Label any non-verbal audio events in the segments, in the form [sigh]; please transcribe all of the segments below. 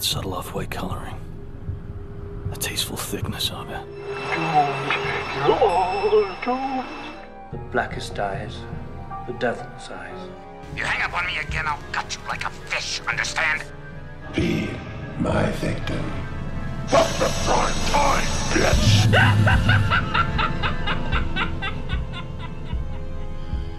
that subtle off-white coloring. The tasteful thickness of it. The blackest eyes, the devil's eyes. You hang up on me again, I'll gut you like a fish, understand? Be my victim. Fuck the prime time, bitch! [laughs]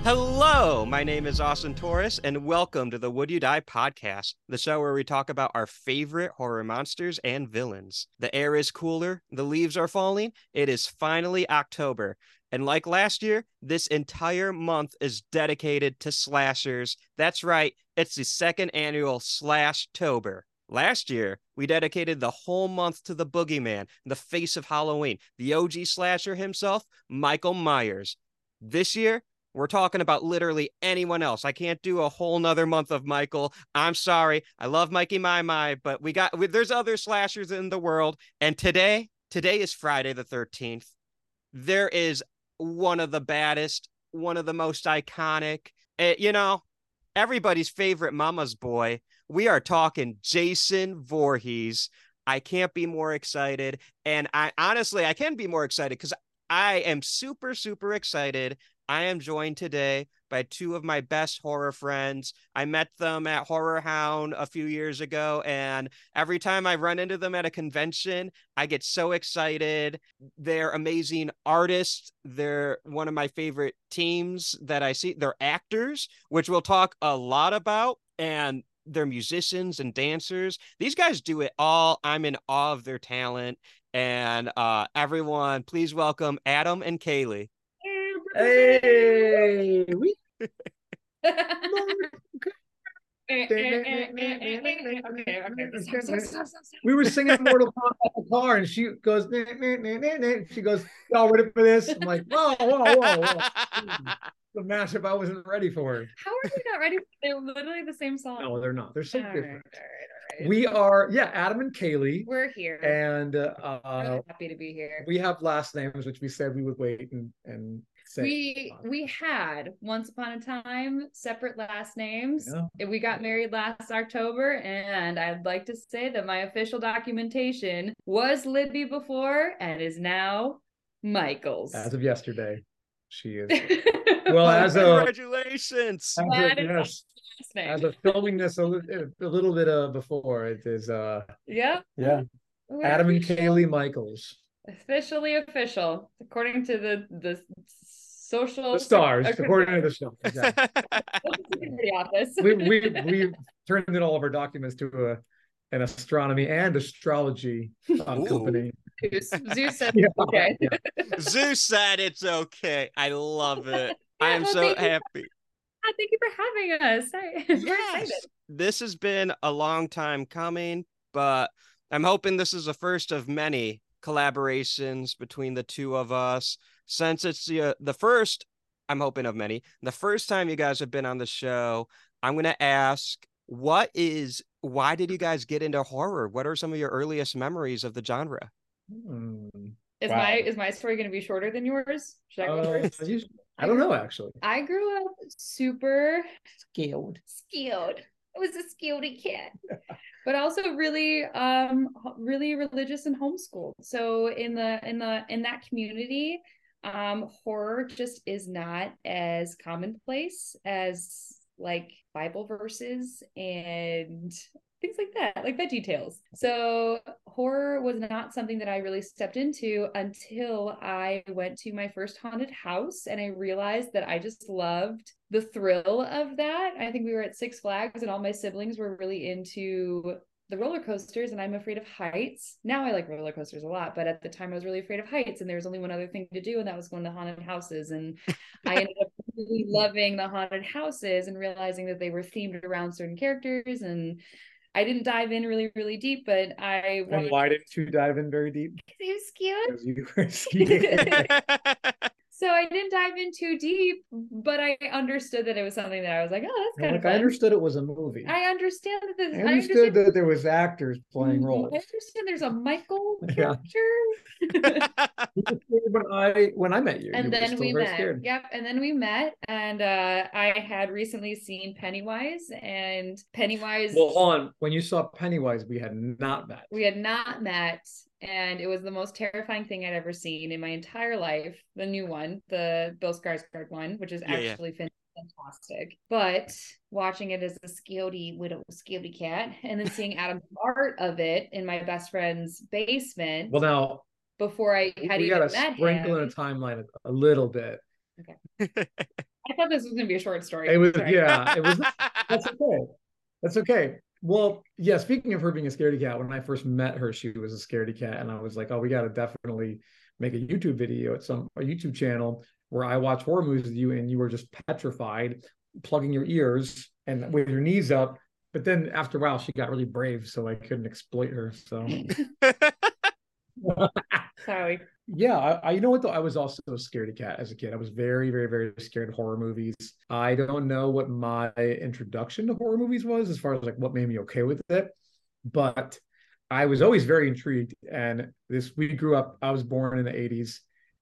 Hello, my name is Austin Torres, and welcome to the Would You Die podcast, the show where we talk about our favorite horror monsters and villains. The air is cooler, the leaves are falling, it is finally October. And like last year, this entire month is dedicated to slashers. That's right, it's the second annual Slashtober. Last year, we dedicated the whole month to the boogeyman, the face of Halloween, the OG slasher himself, Michael Myers. This year, we're talking about literally anyone else. I can't do a whole nother month of Michael. I'm sorry. I love Mikey My My, but we got we, there's other slashers in the world. And today, today is Friday the 13th. There is one of the baddest, one of the most iconic, uh, you know, everybody's favorite mama's boy. We are talking Jason Voorhees. I can't be more excited. And I honestly, I can be more excited because I am super, super excited I am joined today by two of my best horror friends. I met them at Horror Hound a few years ago, and every time I run into them at a convention, I get so excited. They're amazing artists. They're one of my favorite teams that I see. They're actors, which we'll talk a lot about, and they're musicians and dancers. These guys do it all. I'm in awe of their talent. And uh, everyone, please welcome Adam and Kali. Hey, we. we were singing Mortal Kombat in the car, and she goes, nah, nah, nah, she goes, y'all ready for this? I'm like, whoa, whoa, whoa, whoa. The mashup I wasn't ready for. How are we not ready? They're literally the same song. No, they're not. They're so All right, different. all right, all right. We are, yeah, Adam and Kali, We're here. and uh, Really happy to be here. we have last names, which we said we would wait and and say. we we had once upon a time separate last names Yeah. we got married last october and i'd like to say that my official documentation was libby before and is now michaels as of yesterday, she is. [laughs] Well, as a Congratulations. as of, That is yes, Last name. as of filming this a, li- a little bit uh, before, it is uh yep yeah, We're Adam and Kali Michaels. officially official according to the the social The stars, Okay. according to the show. Exactly. Security [laughs] office we [laughs] we we turned in all of our documents to a an astronomy and astrology Ooh. company. Zeus, Zeus said Yeah. okay Yeah. Zeus said it's okay. I love it. [laughs] I am well, so thank you. happy. Ah, thank you for having us I- we're Yes. excited. This has been a long time coming, but I'm hoping this is the first of many collaborations between the two of us. Since it's the, uh, the first, I'm hoping of many, the first time you guys have been on the show, I'm going to ask what is, why did you guys get into horror? What are some of your earliest memories of the genre? Hmm. Is Wow. my is my story going to be shorter than yours? Should I go Uh, first? you- I don't know actually. I grew up super Skilled. skilled. I was a skilled kid, [laughs] but also really, um, really religious and homeschooled. So in the in the in that community, um, horror just is not as commonplace as like Bible verses and things like that, like veggie tales. So horror was not something that I really stepped into until I went to my first haunted house and I realized that I just loved the thrill of that. I think we were at Six Flags and all my siblings were really into the roller coasters and I'm afraid of heights. Now I like roller coasters a lot, but at the time I was really afraid of heights and there was only one other thing to do and that was going to haunted houses and [laughs] I ended up really loving the haunted houses and realizing that they were themed around certain characters and I didn't dive in really really deep, but I And wanted why didn't you dive in very deep? to see cute. Because you were [laughs] scared. [laughs] So I didn't dive in too deep, but I understood that it was something that I was like, oh, that's kind like of fun. I understood it was a movie. I understand that this. I understood that there was actors playing Mhm. roles. I understand there's a Michael [laughs] Yeah. character. [laughs] when I when I met you, you and were then still we very met. scared. Yep. And then we met, and uh, I had recently seen Pennywise, and Pennywise. Well, hold on. When you saw Pennywise, we had not met. we had not met and it was the most terrifying thing i'd ever seen in my entire life the new one the bill skarsgård one which is Yeah, yeah. actually fan- fantastic but watching it as a scaredy widow scaredy cat and then seeing adam's [laughs] art of it in my best friend's basement Well, now before i had we even got to met sprinkle him in a timeline a, a little bit. Okay. [laughs] i thought this was going to be a short story It was Sorry. yeah. It was [laughs] that's okay. That's okay. Well, yeah. Speaking of her being a scaredy cat, when I first met her, she was a scaredy cat, and I was like, oh, we got to definitely make a YouTube video at some a YouTube channel where I watch horror movies with you, and you were just petrified, plugging your ears and with your knees up. But then after a while, she got really brave, so I couldn't exploit her. So [laughs] [laughs] sorry yeah, I, I you know what though, I was also a scaredy cat as a kid. I was very, very, very scared of horror movies. I don't know what my introduction to horror movies was as far as like what made me okay with it, but I was always very intrigued. And this we grew up, I was born in the 80s,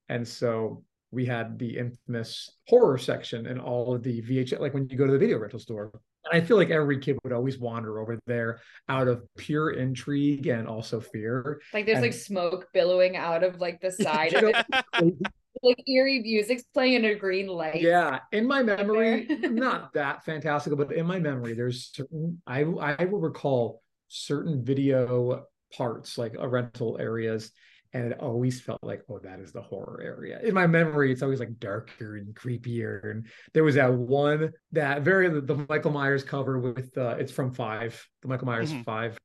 and so we had the infamous horror section in all of the VHS, like when you go to the video rental store. And I feel like every kid would always wander over there out of pure intrigue and also fear. like there's like smoke billowing out of like the [laughs] side of it. [laughs] Like eerie music's playing in a green light. Yeah, in my memory, [laughs] not that fantastical, but in my memory, there's certain I I will recall certain video parts like a rental areas, and it always felt like, oh, that is the horror area. In my memory, it's always like darker and creepier. And there was that one that very the, Michael Myers cover with uh it's from Five, the Michael Myers Mhm. Five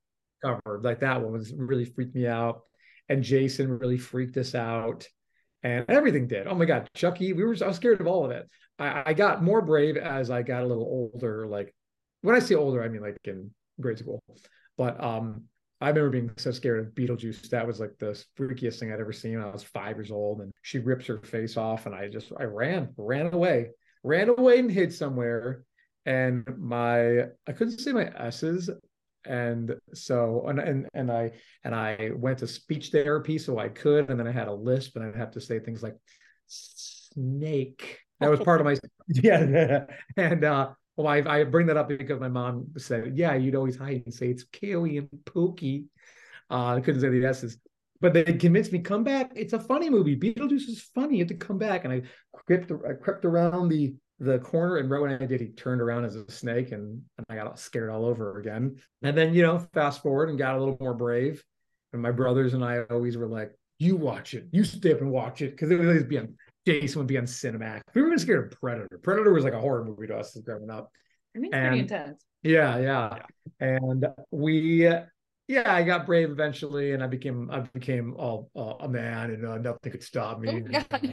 cover, like that one was really freaked me out. And Jason really freaked us out and everything did. Oh my God, Chucky, we were I was scared of all of it. I, I got more brave as I got a little older. Like when I say older, I mean like in grade school. But um, I remember being so scared of Beetlejuice. That was like the freakiest thing I'd ever seen. I was five years old, and she rips her face off, and I just I ran, ran away, ran away and hid somewhere. And my I couldn't say my S's, and so and and and I and I went to speech therapy so I could, and then I had a lisp, and I'd have to say things like snake. That was part of my [laughs] yeah, and uh, well, I, I bring that up because my mom said, yeah, you'd always hide and say it's Kaylee and Pookie. Uh, I couldn't say the S's, but they convinced me come back. It's a funny movie. Beetlejuice is funny. You have to come back, and I crept I crept around the the corner, and right when I did, he turned around as a snake, and, and I got scared all over again. And then you know, fast forward and got a little more brave. And my brothers and I always were like, "You watch it. You stay up and watch it," because it would always be on Jason would be on Cinemax. We were even scared of Predator. Predator was like a horror movie to us growing up. I mean, it's pretty intense. Yeah, yeah. And we, yeah, I got brave eventually, and I became, I became all uh, a man, and uh, nothing could stop me. Oh,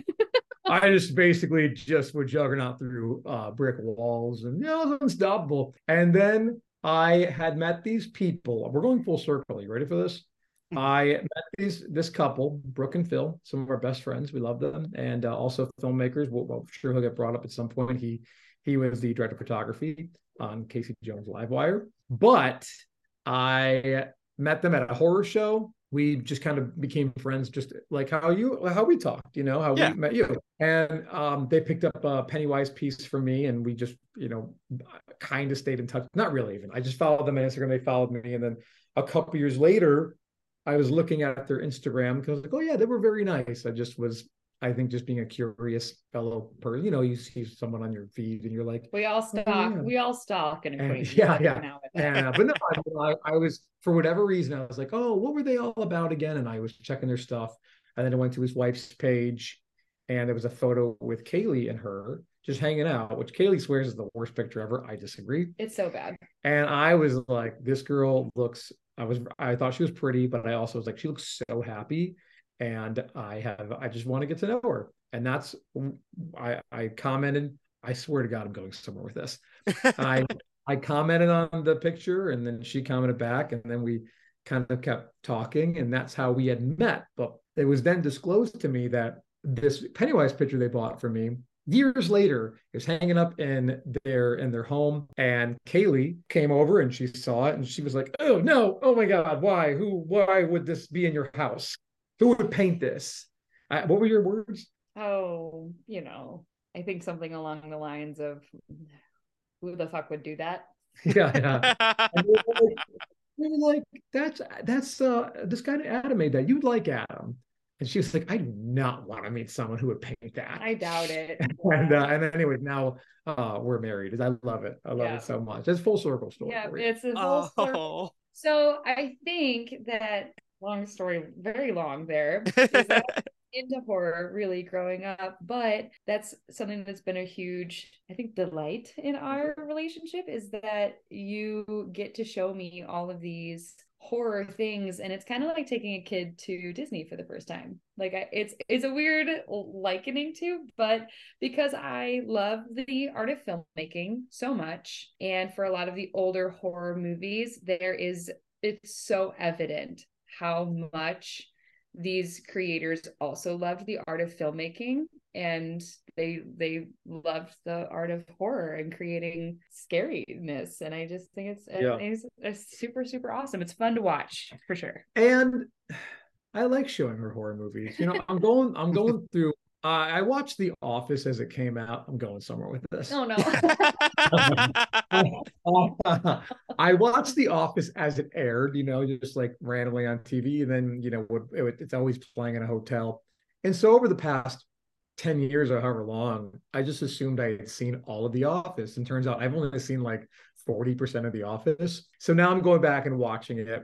[laughs] I just basically just would juggernaut through uh, brick walls, and you know, it was unstoppable. And then I had met these people. We're going full circle. Are You ready for this? I met these this couple, Brooke and Phil, some of our best friends. We love them, and uh, also filmmakers. Well, well, sure he'll get brought up at some point. He he was the director of photography on Casey Jones Livewire. But I met them at a horror show. We just kind of became friends, just like how you how we talked, you know, how Yeah. we met you. And um, they picked up a Pennywise piece from me, and we just, you know, kind of stayed in touch. Not really, even. I just followed them on Instagram. They followed me, and then a couple years later, I was looking at their Instagram because I was like, oh yeah, they were very nice. I just was, I think, just being a curious fellow person. You know, you see someone on your feed, and you're like, We all oh, stalk. yeah. We all stalk an And- acquaintance. [laughs] yeah, yeah. but no, I, I, I was for whatever reason I was like, oh, what were they all about again? And I was checking their stuff, and then I went to his wife's page, and there was a photo with Kali and her just hanging out, which Kali swears is the worst picture ever. I disagree, It's so bad. and I was like, this girl looks. I was I thought she was pretty, but I also was like, she looks so happy, and I have I just want to get to know her, and that's I I commented. I swear to God, I'm going somewhere with this. [laughs] I I commented on the picture and then she commented back and then we kind of kept talking and that's how we had met. But it was then disclosed to me that this Pennywise picture they bought for me years later is hanging up in their in their home and kali came over and she saw it and she was like oh no. Oh my god. Why? Who why would this be in your house? Who would paint this? I, what were your words? Oh, you know, I think something along the lines of who the fuck would do that? [laughs] yeah yeah. [laughs] And they were like, they were like that's that's uh this guy adam made that. You'd like adam and she was like i do not want to meet someone who would paint that I doubt it. [laughs] and uh, and anyways now uh we're married i love it i love Yeah. it so much it's full circle story yeah, it's a whole story. Oh. So I think that long story, very long there. [laughs] that I'm into horror really growing up, but that's something that's been a huge, I think, delight in our relationship is that you get to show me all of these horror things and it's kind of like taking a kid to Disney for the first time. Like I, it's it's a weird likening to, but because I love the art of filmmaking so much and for a lot of the older horror movies there is it's so evident how much these creators also loved the art of filmmaking and they they loved the art of horror and creating scariness and i just think it's, Yeah. it's, it's super super awesome it's fun to watch for sure and I like showing her horror movies. You know, I'm going, I'm going [laughs] through. Uh, I watched The Office as it came out. I'm going somewhere with this. oh no [laughs] I watched The Office as it aired. You know, just like randomly on TV, and then you know, it it's always playing in a hotel. And so over the past 10 years or however long, I just assumed I had seen all of The Office. And turns out I've only seen like 40% of The Office. So now I'm going back and watching it.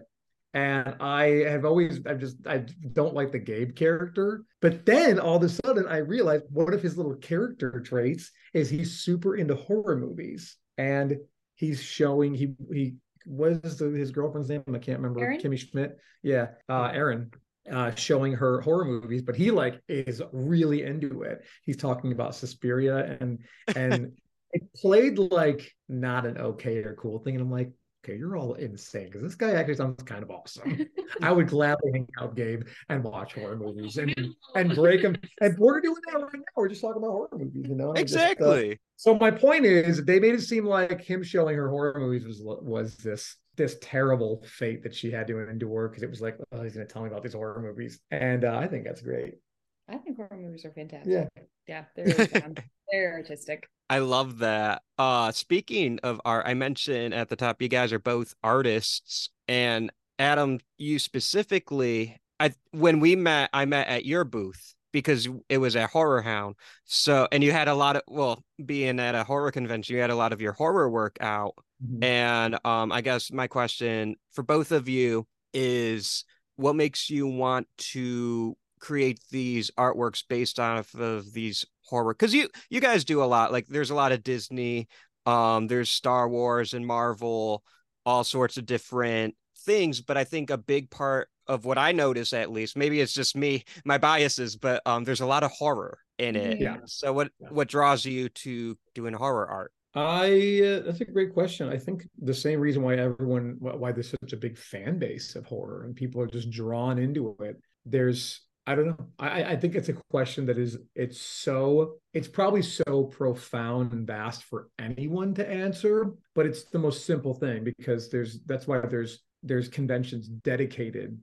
And I have always, I just, I don't like the Gabe character. But then all of a sudden I realized one of his little character traits is he's super into horror movies. And he's showing, he, he, what is the, his girlfriend's name? I can't remember. Erin? Kimmy Schmidt. Yeah. Uh, Erin uh, showing her horror movies, but he like is really into it. He's talking about Suspiria and and [laughs] it played like not an okay or cool thing. And I'm like, okay, you're all insane because this guy actually sounds kind of awesome. I would gladly hang out, Gabe, and watch horror movies and and break them. And we're doing that right now. We're just talking about horror movies, you know. and just, uh, exactly. so my point is, they made it seem like him showing her horror movies was was this this terrible fate that she had to endure because it was like, oh, he's going to tell me about these horror movies, and uh, I think that's great. i think horror movies are fantastic. Yeah, yeah they're really [laughs] they're artistic. I love that. Uh speaking of art, I mentioned at the top you guys are both artists. And Adam, you specifically I when we met, I met at your booth because it was a Horror Hound. So and you had a lot of well, being at a horror convention, you had a lot of your horror work out. Mhm. And um I guess my question for both of you is what makes you want to create these artworks based off of these horror because you you guys do a lot like there's a lot of disney um there's star wars and marvel all sorts of different things but i think a big part of what i notice at least maybe it's just me [laughs] my biases but um there's a lot of horror in it Yeah. so what Yeah. what draws you to doing horror art I uh, that's a great question. I think the same reason why everyone why why there's such a big fan base of horror and people are just drawn into it. There's I don't know. I I think it's a question that is it's so it's probably so profound and vast for anyone to answer, but it's the most simple thing because there's that's why there's there's conventions dedicated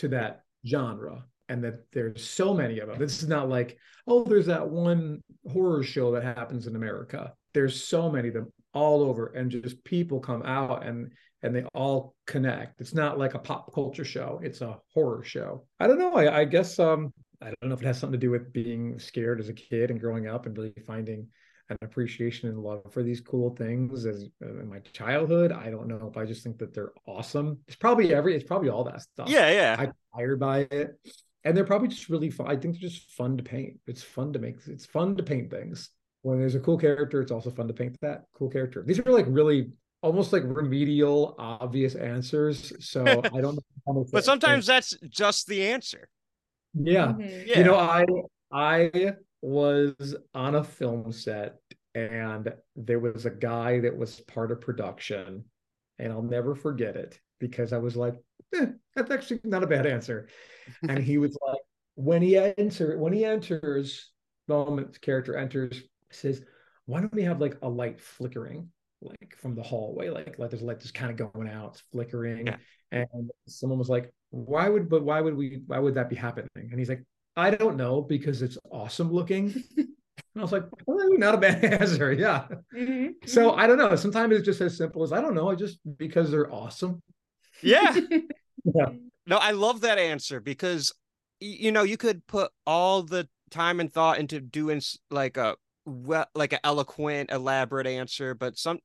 to that genre and that there's so many of them. This is not like, oh, there's that one horror show that happens in America. There's so many of them all over, and just people come out and and they all connect. It's not like a pop culture show; it's a horror show. I don't know. I, I guess um, I don't know if it has something to do with being scared as a kid and growing up and really finding an appreciation and love for these cool things as uh, in my childhood. I don't know if I just think that they're awesome. It's probably every. It's probably all that stuff. yeah yeah I'm tired by it. And they're probably just really fun. I think they're just fun to paint. It's fun to make. It's fun to paint things. When there's a cool character, it's also fun to paint that cool character. These are like really almost like remedial, obvious answers. So I don't know. [laughs] but say- sometimes that's just the answer yeah. Mhm. yeah You know, I I was on a film set and there was a guy that was part of production, and I'll never forget it because I was like, eh, that's actually not a bad answer. And he was [laughs] like, when he enter when he enters moment character enters says why don't we have like a light flickering like from the hallway like like there's light just kind of going out flickering Yeah. and someone was like why would but why would we why would that be happening and he's like i don't know because it's awesome looking [laughs] and i was like well, not a bad [laughs] answer yeah Mhm. so mm-hmm. i don't know sometimes it's just as simple as i don't know just because they're awesome Yeah. [laughs] Yeah. No, I love that answer because you know you could put all the time and thought into doing like a well like an eloquent, elaborate answer, but some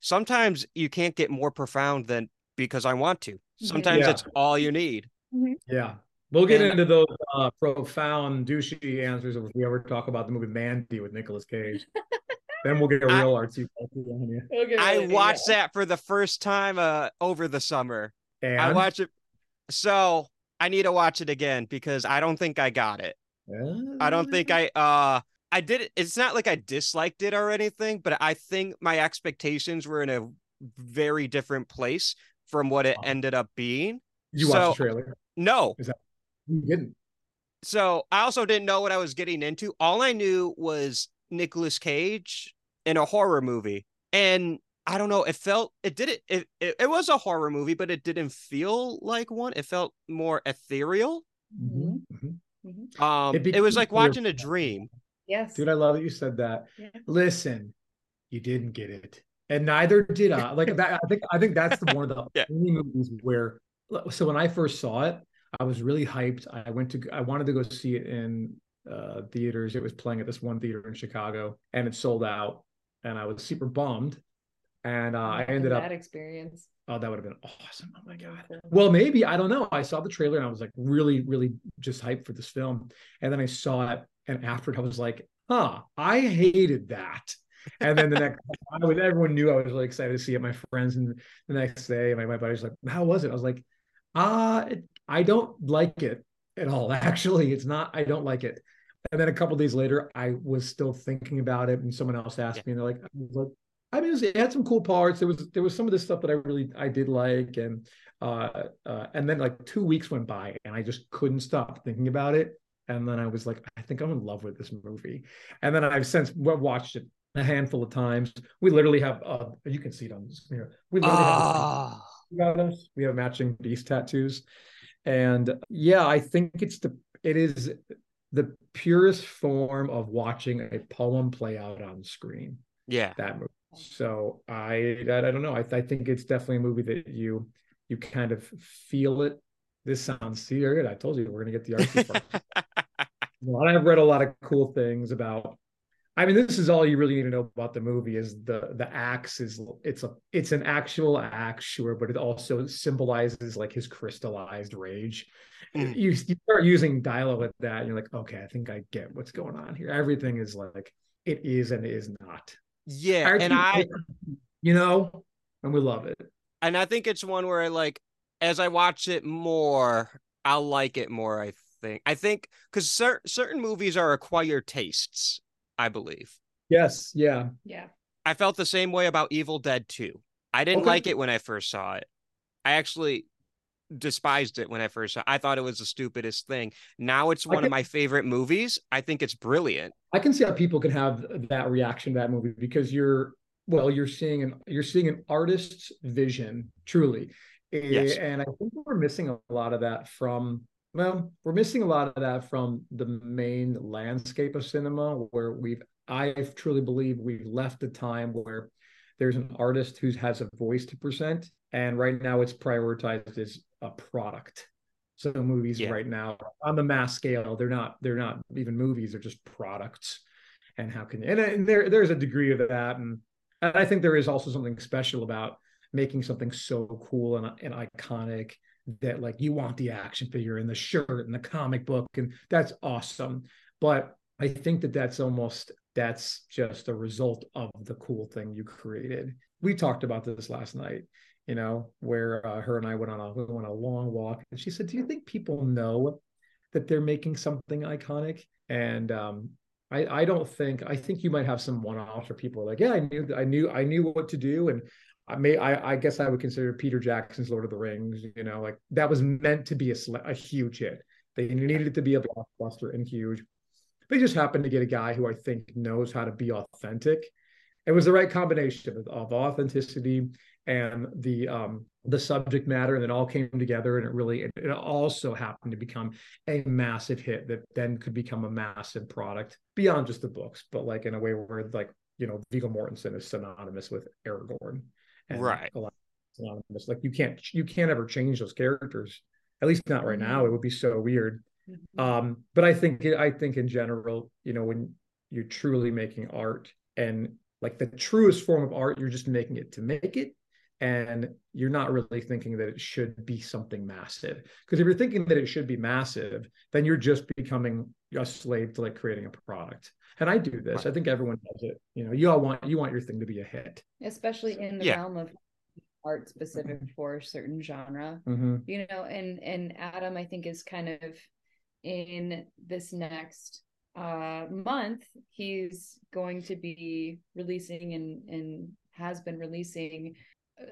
sometimes you can't get more profound than because I want to. Sometimes Yeah. it's all you need. Mm-hmm. Yeah. We'll get And- into those uh, profound, douchey answers if we ever talk about the movie Mandy with Nicolas Cage. [laughs] then we'll get a real artsy on you. Okay, I okay, watched that for the first time uh over the summer. And I watch it so I need to watch it again because I don't think I got it. I don't think I uh I did it. It's not like I disliked it or anything, but I think my expectations were in a very different place from what it ended up being. you watched so- the trailer. No. You didn't. So I also didn't know what I was getting into. All I knew was Nicolas Cage in a horror movie. And I don't know, it felt it did it it, it, it was a horror movie, but it didn't feel like one. It felt more ethereal. Mhm. Mhm. Mhm. Um It it, was like watching a dream. Yes. Dude, I love that you said that. Yeah. Listen, you didn't get it. And neither did I. Like that, I think I think that's the one of the [laughs] Yeah. only movies where so when I first saw it, I was really hyped. I went to I wanted to go see it in uh theaters. It was playing at this one theater in Chicago and it sold out. And I was super bummed. And uh, I ended up that experience. Oh, that would have been awesome. Oh my God. Well, maybe, I don't know. I saw the trailer and I was like really, really just hyped for this film. And then I saw it and after it, I was like, huh, I hated that. And then the next [laughs] I was everyone knew I was really excited to see it. My friends and the next day, my, my buddy's like, How was it? I was like, uh, it, I don't like it at all. [laughs] Actually, it's not, I don't like it. And then a couple days later, I was still thinking about it, and someone else asked Yeah. me, and they're like, I like, I mean, it, was- it had some cool parts. There was there was some of this stuff that I really I did like, and uh, uh, and then like two weeks went by, and I just couldn't stop thinking about it. And then I was like, I think I'm in love with this movie. And then I've since watched it a handful of times. We literally have uh, you can see it on this here. We literally have Ah, about us. We have matching beast tattoos. And yeah, I think it's the it is the purest form of watching a poem play out on screen. yeah. That movie. So I I, don't know. I, I think it's definitely a movie that you you kind of feel it. This sounds serious. I told you we're gonna get the artsy part. [laughs] Well, I've read a lot of cool things about. I mean, this is all you really need to know about the movie. Is the the axe is it's a it's an actual axe, sure, but it also symbolizes like his crystallized rage. Mm. You, you start using dialogue with that, and you're like, okay, I think I get what's going on here. Everything is like it is and is not. yeah. And I you know, and we love it. and I think it's one where like as I watch it more, I'll like it more. I think. I think because cer- certain movies are acquired tastes. I believe. Yes, yeah. Yeah. I felt the same way about Evil Dead 2. I didn't Okay. like it when I first saw it. I actually despised it when I first saw it. I thought it was the stupidest thing. Now it's I one of my favorite movies. I think it's brilliant. I can see how people can have that reaction to that movie because you're well, you're seeing an you're seeing an artist's vision, truly. Yes. And I think we're missing a lot of that from well, we're missing a lot of that from the main landscape of cinema where we've I truly believe we've left a time where there's an artist who has a voice to present, and right now it's prioritized as a product. So movies Yeah. right now on the mass scale, they're not they're not even movies, they're just products. And how can and, and there there's a degree of that, and, and I think there is also something special about making something so cool and, and iconic that like you want the action figure and the shirt and the comic book, and that's awesome. But I think that that's almost that's just a result of the cool thing you created. We talked about this last night, you know, where uh, her and I went on a we went on a long walk, and she said, "Do you think people know that they're making something iconic?" And um, I I don't think I think you might have some one-offs where people are like, "Yeah, I knew I knew I knew what to do," and I may I, I guess I would consider Peter Jackson's Lord of the Rings, you know, like that was meant to be a, a huge hit. They needed it to be a blockbuster and huge. They just happened to get a guy who I think knows how to be authentic. It was the right combination of, of authenticity and the um, the subject matter, and it all came together. And it really, it, it also happened to become a massive hit that then could become a massive product beyond just the books, but like in a way where like you know Viggo Mortensen is synonymous with Aragorn, Right. a lot synonymous. Like you can't you can't ever change those characters. At least not right now. It would be so weird. Um, but I think I think in general, you know, when you're truly making art and like the truest form of art, you're just making it to make it. And you're not really thinking that it should be something massive. Because if you're thinking that it should be massive, then you're just becoming a slave to like creating a product. And I do this. I think everyone does it. You know, you all want you want your thing to be a hit. especially in the Yeah. realm of art specific for a certain genre Mm-hmm. you know and and adam i think is kind of in this next uh month he's going to be releasing and and has been releasing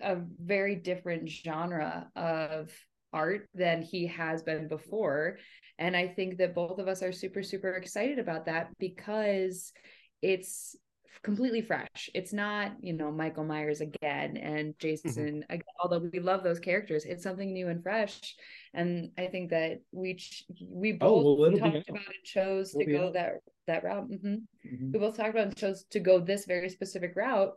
a very different genre of art than he has been before. And i think that both of us are super super excited about that because it's completely fresh. It's not you know michael myers again and jason again, although we love those characters. It's something new and fresh. And i think that we ch- we Oh, both well, it'll talked out. about and chose It'll to go out. that that route. Hmm Mm-hmm. we both talked about and chose to go this very specific route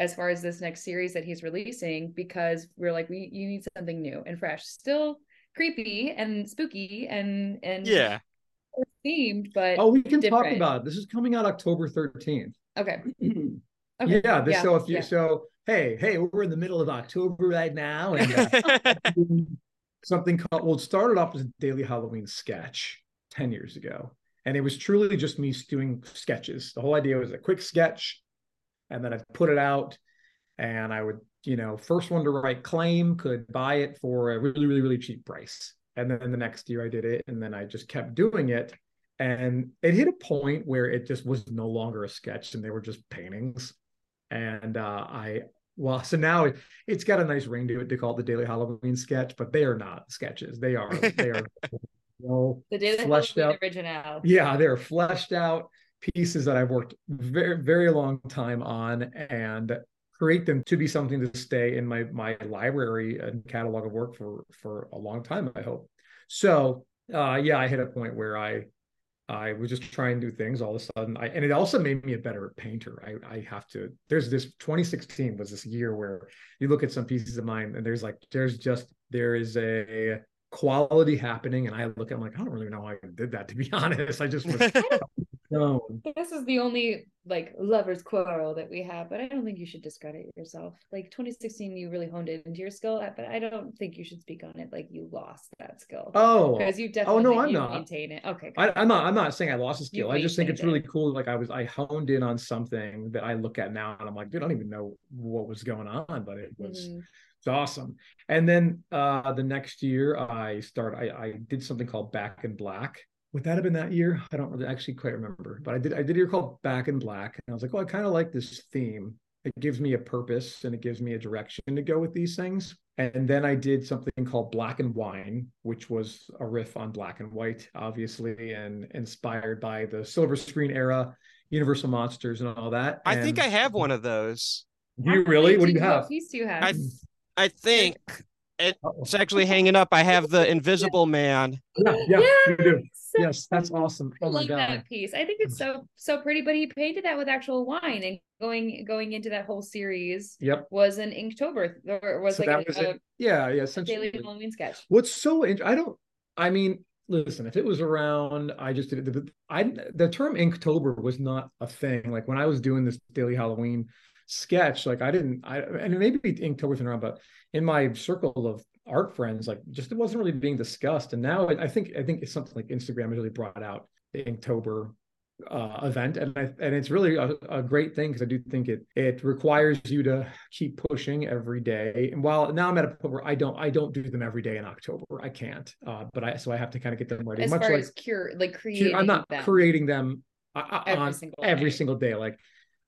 as far as this next series that he's releasing because we're like we you need something new and fresh still creepy and spooky and and Yeah. themed but Oh, we can talk about it. This is coming out October 13th. okay [clears throat] okay yeah, this, so if you yeah. so hey, hey, we're in the middle of October right now, and uh, [laughs] something called well, it started off as a daily Halloween sketch 10 years ago. And it was truly just me doing sketches. The whole idea was a quick sketch, and then I'd put it out, and I would, you know, first one to write claim could buy it for a really, really, really cheap price. And then the next year I did it, and then I just kept doing it. And it hit a point where it just was no longer a sketch and they were just paintings. And uh, I well, so now it, it's got a nice ring to it. to call it the Daily Halloween sketch, but they are not sketches. They are they are [laughs] well the daily fleshed Halloween out. original Yeah, they're fleshed out pieces that I've worked very very long time on and create them to be something to stay in my my library and catalog of work for for a long time. I hope. So uh, yeah, I hit a point where I I was just trying to do things all of a sudden. I, and it also made me a better painter. I, I have to, there's this 2016 was this year where you look at some pieces of mine and there's like, there's just, there is a quality happening. And I look at, I'm like, I don't really know how I did that, to be [laughs] honest. I just was [laughs] no. this is the only like lovers quarrel that we have but i don't think you should discredit yourself like 2016 you really honed it into your skill but i don't think you should speak on it like you lost that skill Oh, because you definitely. oh no, I'm not. maintain it okay I, I'm not. I'm not saying I lost a skill. You I just think it's maintained really cool. Like I was, I honed in on something that I look at now, and I'm like, dude, I don't even know what was going on, but it was Mhm. it's awesome. And then uh the next year, I start. I, I did something called Back in Black. Would that have been that year? I don't really actually quite remember, but I did. I did a year called Back in Black, and I was like, oh, I kind of like this theme. It gives me a purpose and it gives me a direction to go with these things. And then I did something called Black and Wine, which was a riff on black and white, obviously, and inspired by the silver screen era, Universal Monsters, and all that. I think I have one of those. Do you really? What do you have? piece do you have I I think Uh-oh. It's actually hanging up. I have the Invisible Man. Yeah, yeah, you do. so Yes, that's awesome. I Oh my love god. that piece. I think it's so so pretty, but he painted that with actual wine and going going into that whole series Yep. was an Inktober or was So like that a, was a it. Yeah, yeah. daily Essentially, Halloween sketch. what's so int- I don't. I mean, listen. If it was around, I just did it. the- I the term Inktober was not a thing. Like when I was doing this daily Halloween sketch, like I didn't. I and maybe Inktober's been around, but in my circle of art friends, like just it wasn't really being discussed. And now I think I think it's something like Instagram has really brought out the Inktober uh, event, and I, and it's really a, a great thing because I do think it it requires you to keep pushing every day. And while now I'm at a point where I don't I don't do them every day in October, I can't. Uh, but I so I have to kind of get them ready. As Much far like as cure, like creating, I'm not them. creating them uh, Every on single every day. single day. Like,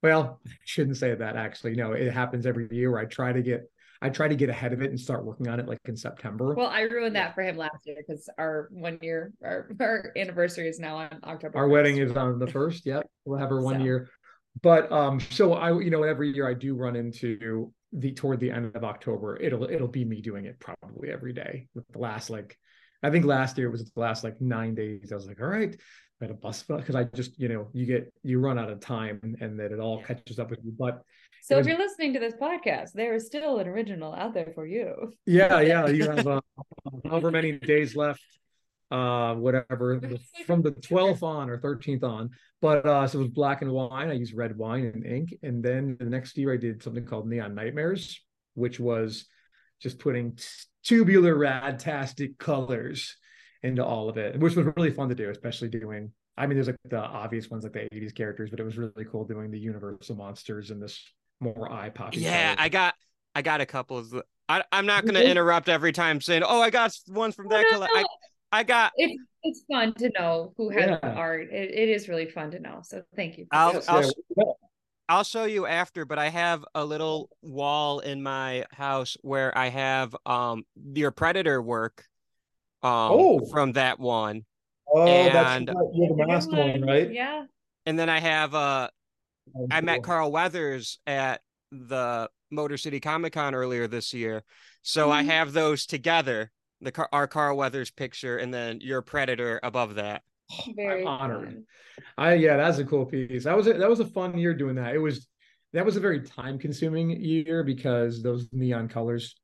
well, [laughs] I shouldn't say that actually. No, it happens every year where I try to get. I try to get ahead of it and start working on it like in September. Well, I ruined that for him last year because our one year, our, our anniversary is now on October. Our 1st. wedding is on the first. Yep, we'll have her one So. year. But um, so I, you know, every year I do run into the toward the end of October. It'll it'll be me doing it probably every day. With the last like, I think last year was the last like nine days. I was like, all right, I had a bus because I just you know you get you run out of time and, and then it all catches up with you. But So if you're listening to this podcast, there is still an original out there for you. yeah, yeah, you have uh, however many days left uh whatever from the 12th on or 13th on but uh so it was black and wine i used red wine and ink and then the next year i did something called neon nightmares which was just putting tubular radtastic colors into all of it which was really fun to do especially doing i mean there's like the obvious ones like the 80s characters but it was really cool doing the universal monsters and this more eye popping Yeah, I got I got a couple of the I, I'm not gonna interrupt every time saying, "Oh, I got one from that No, no, color." I, no. I got. It's it's fun to know who has the art. It, it is really fun to know. So thank you. I'll- I'll- I'll show you after, but I have a little wall in my house where I have um your predator work um Oh. from that one. oh And- that's right. you're the Good masked one one. right Yeah. And then I have uh I met. Carl Weathers at the Motor City Comic Con earlier this year. So I Mhm. have those together. The our Carl Weathers picture and then your predator above that. [laughs] Very honored. fun. I yeah, that's a cool piece. That was a, that was a fun year doing that. It was that was a very time consuming year because those neon colors,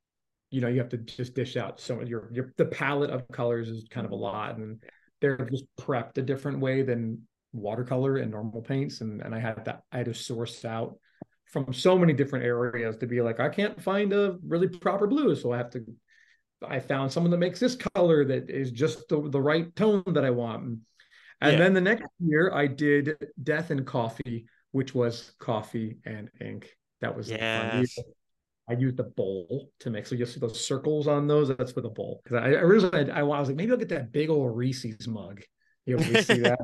you know, you have to just dish out so your your the palette of colors is kind of a lot, and they're just prepped a different way than watercolor and normal paints. And and I had that I had to source out from so many different areas to be like I can't find a really proper blue, so I have to. I found someone that makes this color that is just the, the right tone that I want. And Yeah. then the next year, I did Death and Coffee, which was coffee and ink. That was a. Yes. I used the bowl to make. So you'll see those circles on those. That's with a bowl. Because I, originally I, I was like maybe I'll get that big old Reese's mug. You ever see that?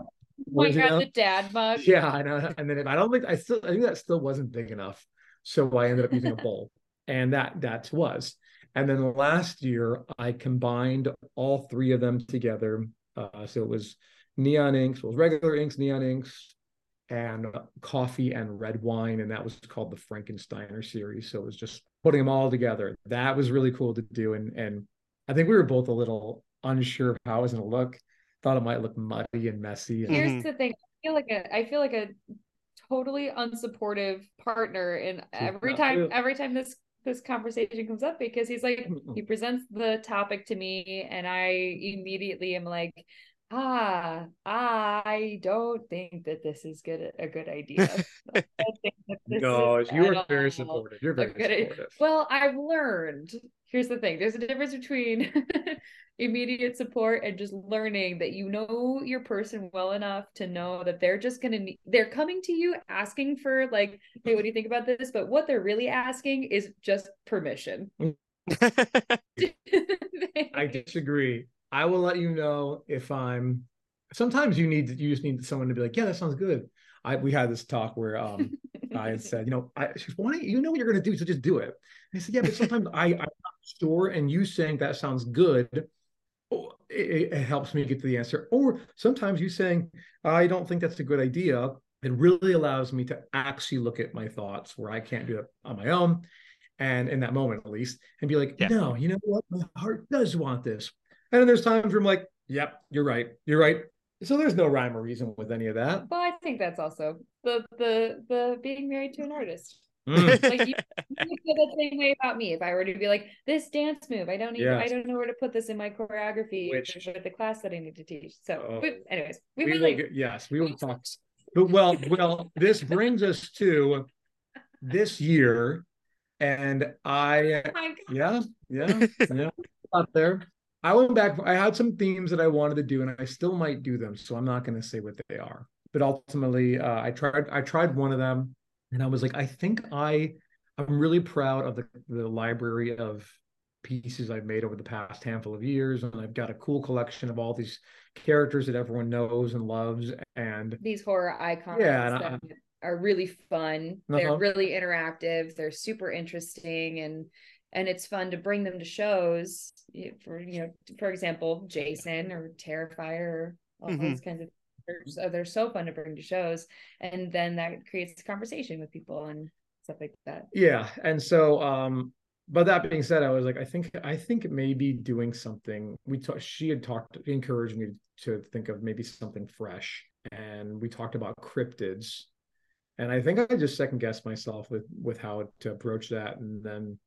My god, the dad mug. [laughs] Yeah, I know. And then if, I don't think I still I think that still wasn't big enough. So I ended up using a bowl. And that that was. And then last year I combined all three of them together. Uh, so it was neon inks, it was regular inks, neon inks, and coffee and red wine. And that was called the Frankensteiner series. So it was just putting them all together. That was really cool to do. And and I think we were both a little unsure of how it was gonna look. Thought it might look muddy and messy. And Here's Mhm. the thing. I feel like a I feel like a totally unsupportive partner and every not time true. every time this this conversation comes up because he's like he presents the topic to me and I immediately am like ah I don't think that this is good a good idea. [laughs] I think that this No, you are very supportive. You're very good idea. supportive. Well, I've learned. Here's the thing. There's a difference between [laughs] immediate support and just learning that you know your person well enough to know that they're just going to need they're coming to you asking for like, "Hey, what do you think about this?" But what they're really asking is just permission. [laughs] I disagree. I will let you know if I'm. Sometimes you need you just need someone to be like, yeah, that sounds good. I we had this talk where um [laughs] I had said, you know, I she goes, why don't you, know what you're gonna do, so just do it. And I said, yeah, but sometimes I I'm not sure, and you saying that sounds good. It, it helps me get to the answer. Or sometimes you saying, I don't think that's a good idea. It really allows me to actually look at my thoughts where I can't do it on my own. And in that moment, at least, and be like, Yeah. no, you know what? My heart does want this. And then there's times where I'm like, yep, you're right. You're right. So there's no rhyme or reason with any of that. But I think that's also the the the being married to an artist. Mm. [laughs] Like you, you feel the same way about me if I were to be like this dance move. I don't even I don't know where to put this in my choreography Which- for the class that I need to teach. So, Oh. but anyways, we, we will will like yes, we will talk. [laughs] But well, well, this brings us to this year, and I Oh yeah, yeah, yeah, out there. I went back. I had some themes that I wanted to do, and I still might do them. So I'm not going to say what they are. But ultimately, uh, I tried. I tried one of them, and I was like, I think I, I'm really proud of the the library of pieces I've made over the past handful of years, and I've got a cool collection of all these characters that everyone knows and loves, and these horror icons Yeah, that are really fun. They're Uh-huh. really interactive. They're super interesting and and it's fun to bring them to shows for you know for example jason or terrifier or all Mhm. those kinds of so they're so fun to bring to shows and then that creates a conversation with people and stuff like that Yeah, and so um but that being said, I was like, I think I think maybe doing something. We talked. She had talked, encouraged me to think of maybe something fresh, and we talked about cryptids, and I think I just second guessed myself with with how to approach that, and then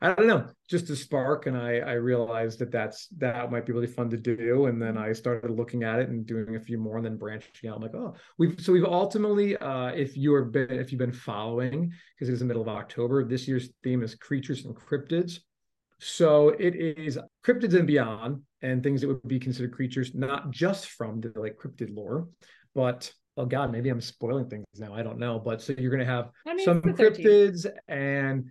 I don't know, just a spark, and I I realized that that's that might be really fun to do, and then I started looking at it and doing a few more, and then branching out. I'm like, oh, we've so we've ultimately, uh, if you're been if you've been following, because it's the middle of October, this year's theme is creatures and cryptids. So it is cryptids and beyond, and things that would be considered creatures, not just from the like cryptid lore, but oh god, maybe I'm spoiling things now. I don't know, but so you're gonna have I mean, some it's the 13th. cryptids and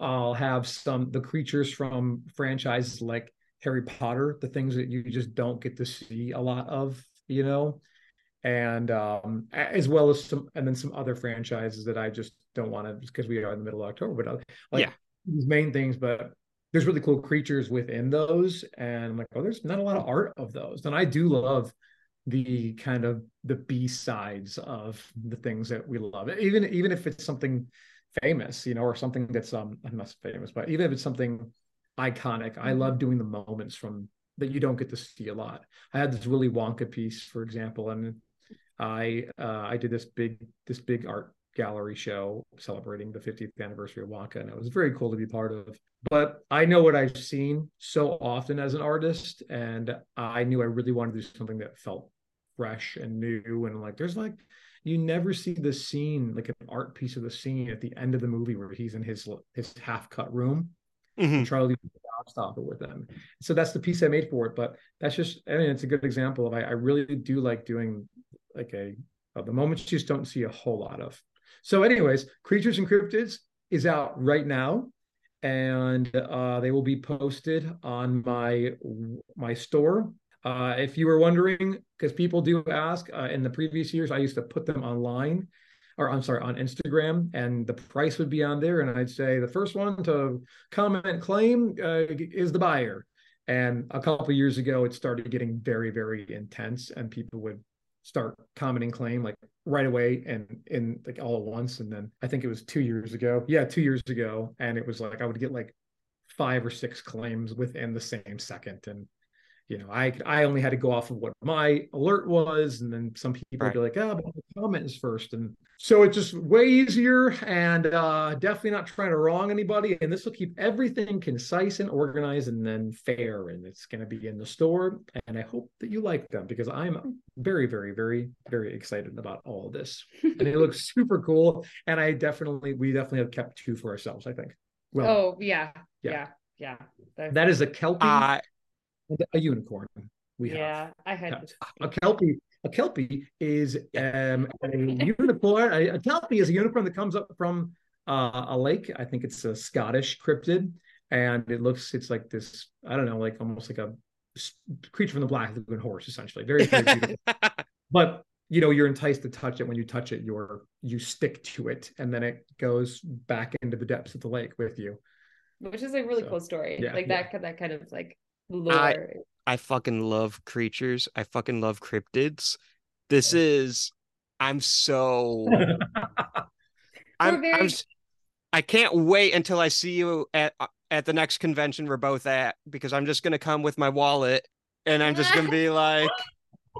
I'll have some the creatures from franchises like Harry Potter, the things that you just don't get to see a lot of, you know, and um as well as some and then some other franchises that I just don't want to because we are in the middle of October, but uh, like Yeah. these main things, but there's really cool creatures within those, and I'm like, oh, there's not a lot of art of those, and I do love the kind of the B sides of the things that we love, even even if it's something famous, you know, or something that's um not famous, but even if it's something iconic, I love doing the moments from that you don't get to see a lot. I had this Willy Wonka piece, for example, and I uh, I did this big this big art gallery show celebrating the 50th anniversary of Wonka, and it was very cool to be part of. But I know what I've seen so often as an artist, and I knew I really wanted to do something that felt fresh and new. And like, there's like, you never see the scene, like an art piece of the scene at the end of the movie where he's in his his half cut room Mhm. and Charlie stop it with them. So that's the piece I made for it. But that's just, I mean, it's a good example of I, I really do like doing like a of the moments you just don't see a whole lot of. So, anyways, Creatures and Cryptids is out right now, and uh, they will be posted on my my store. Uh, if you were wondering, because people do ask, uh, in the previous years, I used to put them online, or I'm sorry, on Instagram, and the price would be on there, and I'd say the first one to comment claim uh, is the buyer. And a couple years ago, it started getting very, very intense, and people would start commenting claim like right away and in like all at once. And then I think it was two years ago. Yeah, two years ago. And it was like I would get like five or six claims within the same second. And you know, I I only had to go off of what my alert was, and then some people would be like, "Oh, but the comment is first. and so it's just way easier, and uh, definitely not trying to wrong anybody. And this will keep everything concise and organized, and then fair. And it's going to be in the store, and I hope that you like them because I'm very, very, very, very excited about all of this, [laughs] and it looks super cool. And I definitely, we definitely have kept two for ourselves. I think. Well, oh yeah yeah. yeah yeah That- that is a kelpie, I and a unicorn. We have. yeah i had a kelpie a kelpie is um, a [laughs] unicorn a, a kelpie is a unicorn that comes up from uh, a lake i think it's a scottish cryptid and it looks it's like this i don't know like almost like a creature from the black lagoon horse essentially very, very beautiful [laughs] but you know you're enticed to touch it when you touch it you're you stick to it and then it goes back into the depths of the lake with you which is a really So, cool story yeah, like yeah. that that kind of like lore I- I fucking love creatures. I fucking love cryptids. This is I'm so [laughs] I'm, very- I'm I can't wait until I see you at uh, at the next convention we're both at because I'm just gonna come with my wallet and I'm just gonna be like,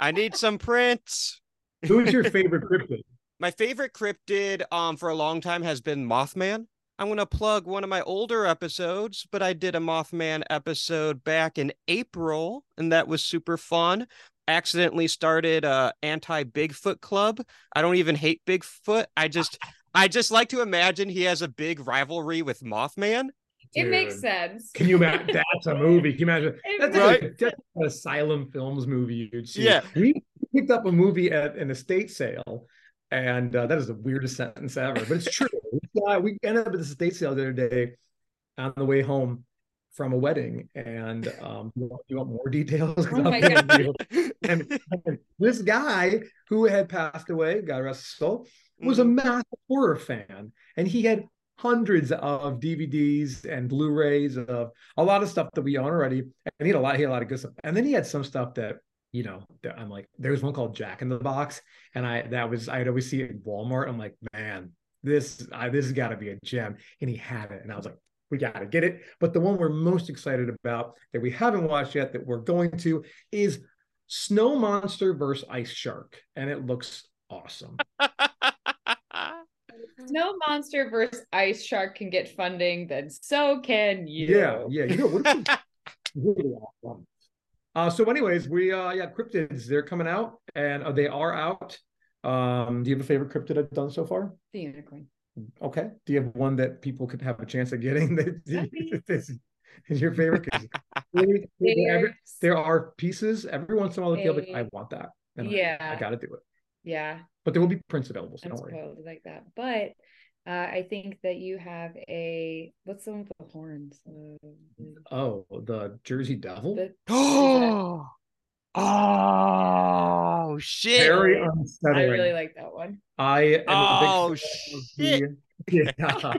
I need some prints. who's your [laughs] favorite cryptid My favorite cryptid um for a long time has been Mothman. I'm gonna plug one of my older episodes, but I did a Mothman episode back in April, and that was super fun. Accidentally started a anti Bigfoot club. I don't even hate Bigfoot. I just I just like to imagine he has a big rivalry with Mothman. it makes sense Can you imagine? [laughs] That's a movie. Can you imagine? That's, Right. like, that's an Asylum Films movie you'd see. Yeah. We picked up a movie at an estate sale, and uh, that is the weirdest sentence ever, but it's true. Yeah, we ended up at this estate sale the other day on the way home from a wedding, and um, you want, you want more details [laughs] Oh. And, and this guy who had passed away, God rest his soul, was Mm-hmm. a massive horror fan, and he had hundreds of DVDs and Blu-rays of a lot of stuff that we own already. And he had a lot, he had a lot of good stuff. And then he had some stuff that, you know, that I'm like, there's one called Jack in the Box. And I that was I'd always see it in Walmart. I'm like, man, this I, this has got to be a gem. And he had it. And I was like, we got to get it. But the one we're most excited about that we haven't watched yet that we're going to is Snow Monster versus Ice Shark. And it looks awesome. [laughs] Snow Monster versus Ice Shark can get funding, then so can you. Yeah, yeah. You know what? [laughs] really awesome. Uh, so, anyways, we uh, yeah, cryptids they're coming out and uh, they are out. Um, do you have a favorite cryptid I've done so far? The unicorn. Okay. Do you have one that people could have a chance of getting? [laughs] That [laughs] is, your favorite? really, [laughs] every- there are pieces every once in a while. I feel like I want that. And Yeah. I, got to do it. Yeah, But there will be prints available, so don't worry. like that. But uh, I think that you have a what's the one with the horns? Uh, Oh, the Jersey Devil. the, [gasps] oh, oh shit. Very I unsettling. really like that one. I am Oh, a big oh, shit. the- [laughs] yeah,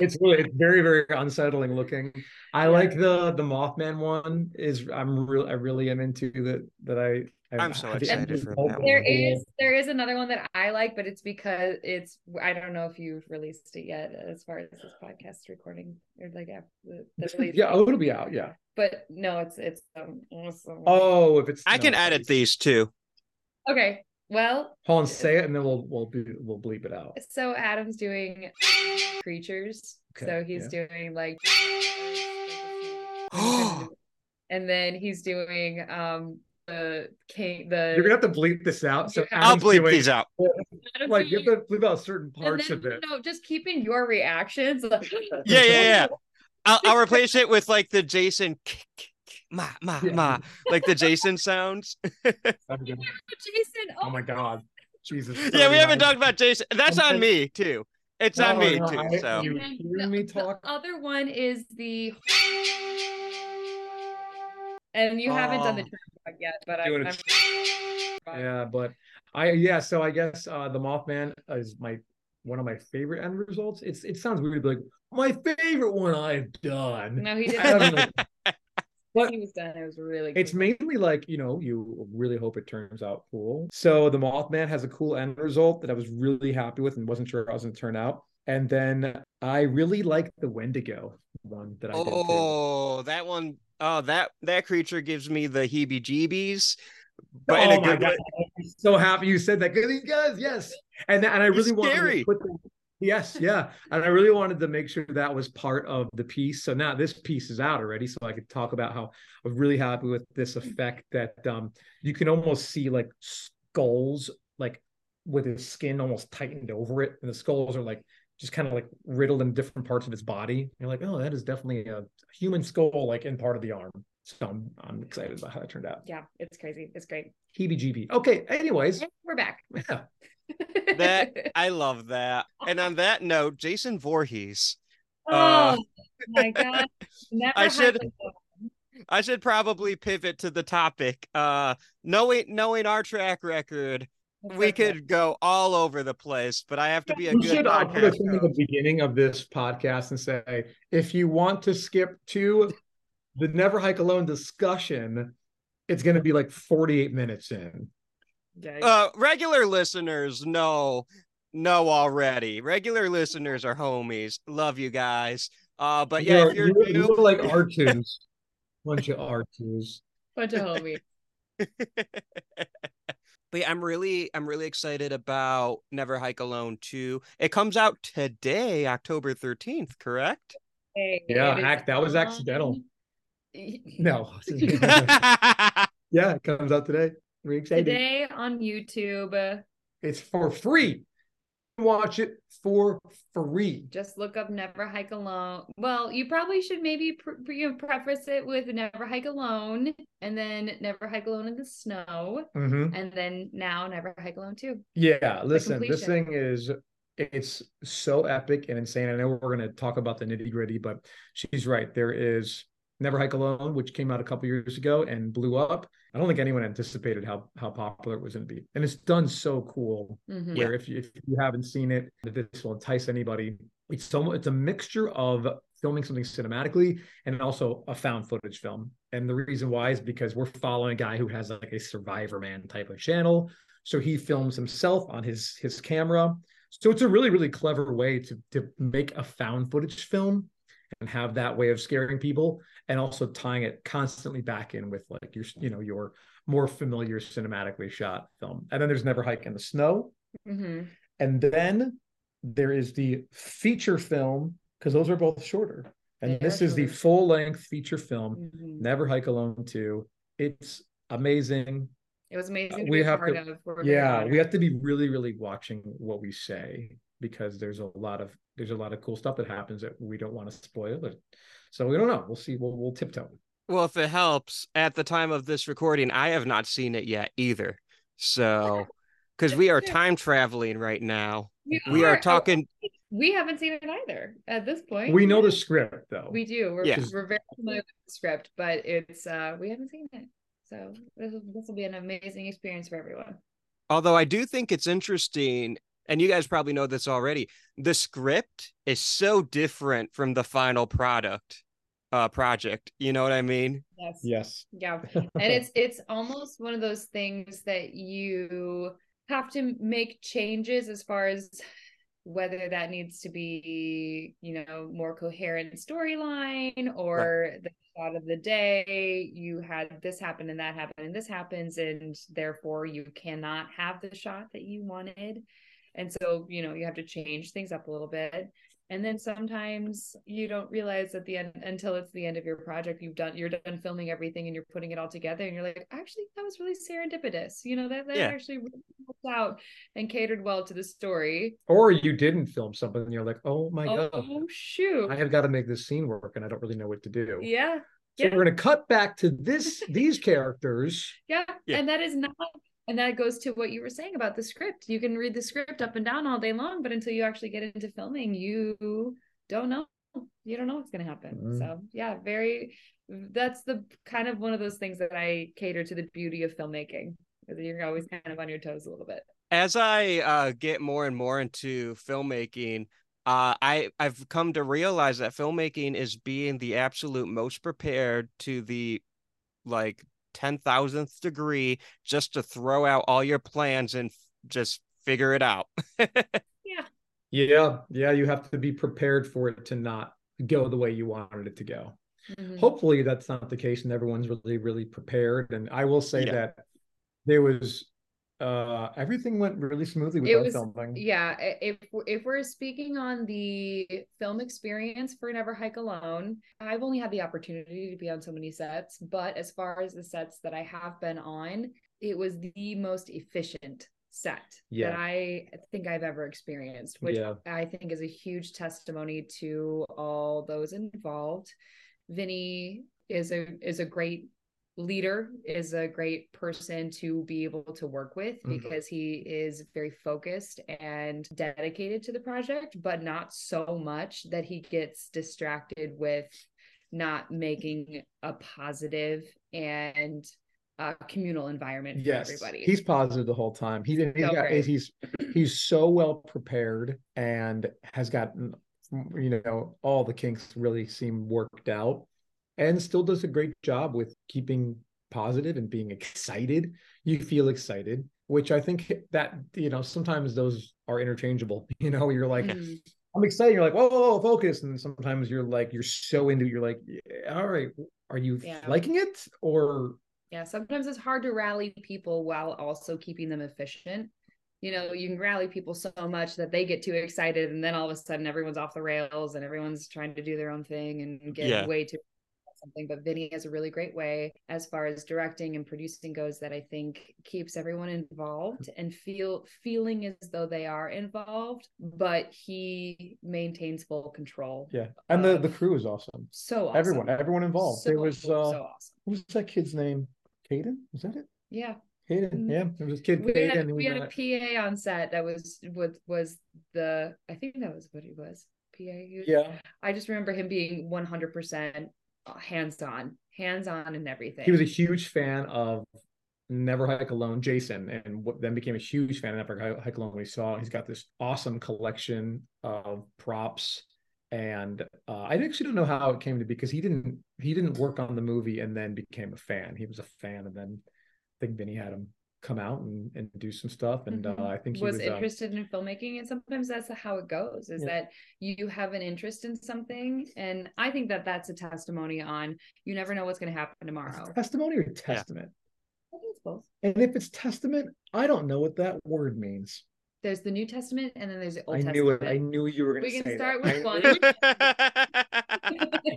it's really it's very very unsettling looking. I like the the Mothman one. Is I'm real I really am into that that I. I I'm so excited it's for so that cool. There is there is another one that I like, but it's because it's I don't know if you've released it yet as far as this podcast recording or like after the, the release Yeah, oh, it'll be out. Yeah. but no, it's it's um awesome. Oh, if it's I can edit please. these too. okay. Well, Hold on, say it, and then we'll we'll be we'll bleep it out. so Adam's doing creatures. Okay, so he's yeah. doing like [gasps] and then he's doing um the king the You're gonna have to bleep this out. So Yeah. I'll bleep these out. [laughs] Like you have to bleep out certain parts then, of it. No, just keeping your reactions. like- [laughs] Yeah, yeah, yeah. [laughs] I'll, I'll replace it with like the Jason ma ma Yeah. ma like the Jason sounds. Oh Jason. Oh, oh my god, Jesus. yeah, we haven't talked about Jason. That's on me too. It's on oh me no, too. I- So you And then hear the- me the talk? other one is the and you haven't done the Turn yet, but I, Doing I'm. [laughs] Yeah, but I yeah, so I guess uh the Mothman is my one of my favorite end results. It's it sounds weird, like my favorite one I've done. no, he [laughs] didn't. know. But he was done. It was really. it's mainly like you know you really hope it turns out cool. So the Mothman has a cool end result that I was really happy with and wasn't sure how it was going to turn out. And then I really like the Wendigo one that I did oh, that one oh that that creature gives me the heebie-jeebies. But oh my god! I'm so happy you said that because he does, yes. And and I really wanted to. Yes, yeah, and I really wanted to make sure that was part of the piece. So now this piece is out already, so I could talk about how I'm really happy with this effect that um you can almost see like skulls like with his skin almost tightened over it, and the skulls are like just kind of like riddled in different parts of his body. You're like, oh, that is definitely a human skull, like in part of the arm. So I'm I'm excited about how it turned out. Yeah, it's crazy. It's great. Heebie-jeebie. Okay. Anyways, And we're back. [laughs] yeah. That [laughs] I love that. And on that note, Jason Voorhees. oh Uh, my god! [laughs] Never I should- I should probably pivot to the topic. Uh knowing knowing our track record, one. We could go all over the place, but I have to be a we good should put a podcast thing in the beginning of this podcast and say if you want to skip to the never hike alone discussion it's going to be like 48 minutes in Yikes. Uh regular listeners know know already. Regular listeners are homies. Love you guys. Uh but yeah, if you're you're, new, you're like [laughs] r2s bunch of r2s Bunch of homies. [laughs] but yeah, I'm really I'm really excited about Never Hike Alone 2. It comes out today, October 13th, correct? Hey, Yeah, it is act- that was accidental. no [laughs] [laughs] yeah it comes out today we're excited Today on YouTube, it's for free watch it for free just look up Never Hike Alone. Well, you probably should maybe pre- you know, preface it with Never Hike Alone, and then Never Hike Alone in the Snow, Mhm. and then now Never Hike Alone too. Yeah, listen, this thing is it's so epic and insane. I know we're going to talk about the nitty gritty, but she's right. There is Never Hike Alone, which came out a couple years ago and blew up. I don't think anyone anticipated how how popular it was going to be, and it's done so cool. Mhm. Where if you, if you haven't seen it, that this will entice anybody. it's so it's a mixture of filming something cinematically and also a found footage film. And the reason why is because we're following a guy who has like a survivor man type of channel. So he films himself on his his camera. So it's a really, really clever way to to make a found footage film and have that way of scaring people and also tying it constantly back in with like your you know your more familiar cinematically shot film. And then there's never hike in the snow. Hmm and then there is the feature film because those are both shorter. And They this is the full length feature film Mhm. never hike alone 2 it's amazing It was amazing. To we be have part to- of. We're yeah we have to be really really watching what we say because there's a lot of there's a lot of cool stuff that happens that we don't want to spoil it so we don't know we'll see we'll, we'll tiptoe Well, if it helps, at the time of this recording, I have not seen it yet either. So, because we are time traveling right now, we are Oh, talking. we haven't seen it either at this point. we know the script though We do. We're, Yeah. we're very familiar with the script, but it's uh we haven't seen it. So this will, this will be an amazing experience for everyone. Although I do think it's interesting, and you guys probably know this already. The script is so different from the final product, uh, project. You know what I mean? Yes. yes Yeah. [laughs] And it's it's almost one of those things that you have to make changes as far as whether that needs to be, you know, more coherent storyline or the shot of the day. You had this happen and that happen and this happens, and therefore you cannot have the shot that you wanted. And so, you know, you have to change things up a little bit. And then sometimes you don't realize at the end until it's the end of your project, you've done you're done filming everything and you're putting it all together and you're like, actually, that was really serendipitous. You know, that that Yeah. actually really worked out and catered well to the story. or you didn't film something and you're like oh my oh, god shoot. i have got to make this scene work and i don't really know what to do yeah. so yeah. we're going to cut back to this these characters Yeah. Yeah. And that is not and that goes to what you were saying about the script. You can read the script up and down all day long, but until you actually get into filming, you don't know. You don't know what's gonna happen. Mhm. So yeah, very that's the kind of one of those things that I cater to the beauty of filmmaking. is You're always kind of on your toes a little bit. As I uh, get more and more into filmmaking, uh, I I've come to realize that filmmaking is being the absolute most prepared to the like ten thousandth degree just to throw out all your plans and f- just figure it out. [laughs] yeah yeah Yeah. you have to be prepared for it to not go the way you wanted it to go Mhm. hopefully that's not the case and everyone's really really prepared and i will say Yeah. that there was uh everything went really smoothly with It was- filming Yeah, if if we're speaking on the film experience for Never Hike Alone, I've only had the opportunity to be on so many sets, but as far as the sets that I have been on, it was the most efficient set Yeah. that I think I've ever experienced, which Yeah. I think is a huge testimony to all those involved. Vinny is a is a great leader is a great person to be able to work with Mhm. because he is very focused and dedicated to the project but not so much that he gets distracted with not making a positive and uh, communal environment for yes everybody. he's positive the whole time. He's, he's So got he's he's so well prepared and has gotten you know all the kinks really seem worked out and still does a great job with keeping positive and being excited you feel excited which i think that you know sometimes those are interchangeable [laughs] you know you're like Mhm. i'm excited you're like whoa, whoa, whoa focus and sometimes you're like you're so into it, you're like yeah, all right are you Yeah. liking it or Yeah, sometimes it's hard to rally people while also keeping them efficient. You know, you can rally people so much that they get too excited, and then all of a sudden everyone's off the rails and everyone's trying to do their own thing and get Yeah. way too something. But Vinny has a really great way as far as directing and producing goes that I think keeps everyone involved and feel feeling as though they are involved, but he maintains full control. yeah and the the crew is awesome So awesome. everyone everyone involved So, there was so uh awesome. what was that kid's name Caden was that it Yeah. Caden Mm. yeah there was kid we Caden had, we had a PA on set that was was was the I think that was what he was PA. Yeah I just remember him being one hundred percent hands on, hands on, and everything. he was a huge fan of Never Hike Alone, Jason, and then became a huge fan of Never Hike Alone We saw. He's got this awesome collection of props, and uh, I actually don't know how it came to be because he didn't he didn't work on the movie and then became a fan. He was a fan, and then I think Vinny had him come out and, and do some stuff. And Mhm. uh, I think he was, was, uh, interested in filmmaking and sometimes that's how it goes is Yeah. that you have an interest in something and i think that that's a testimony on you never know what's going to happen tomorrow testimony or testament. I think it's both. And if it's testament, I don't know what that word means. there's the new testament and then there's the old I testament I knew it. I knew you were going to say. We say can start that. with I one.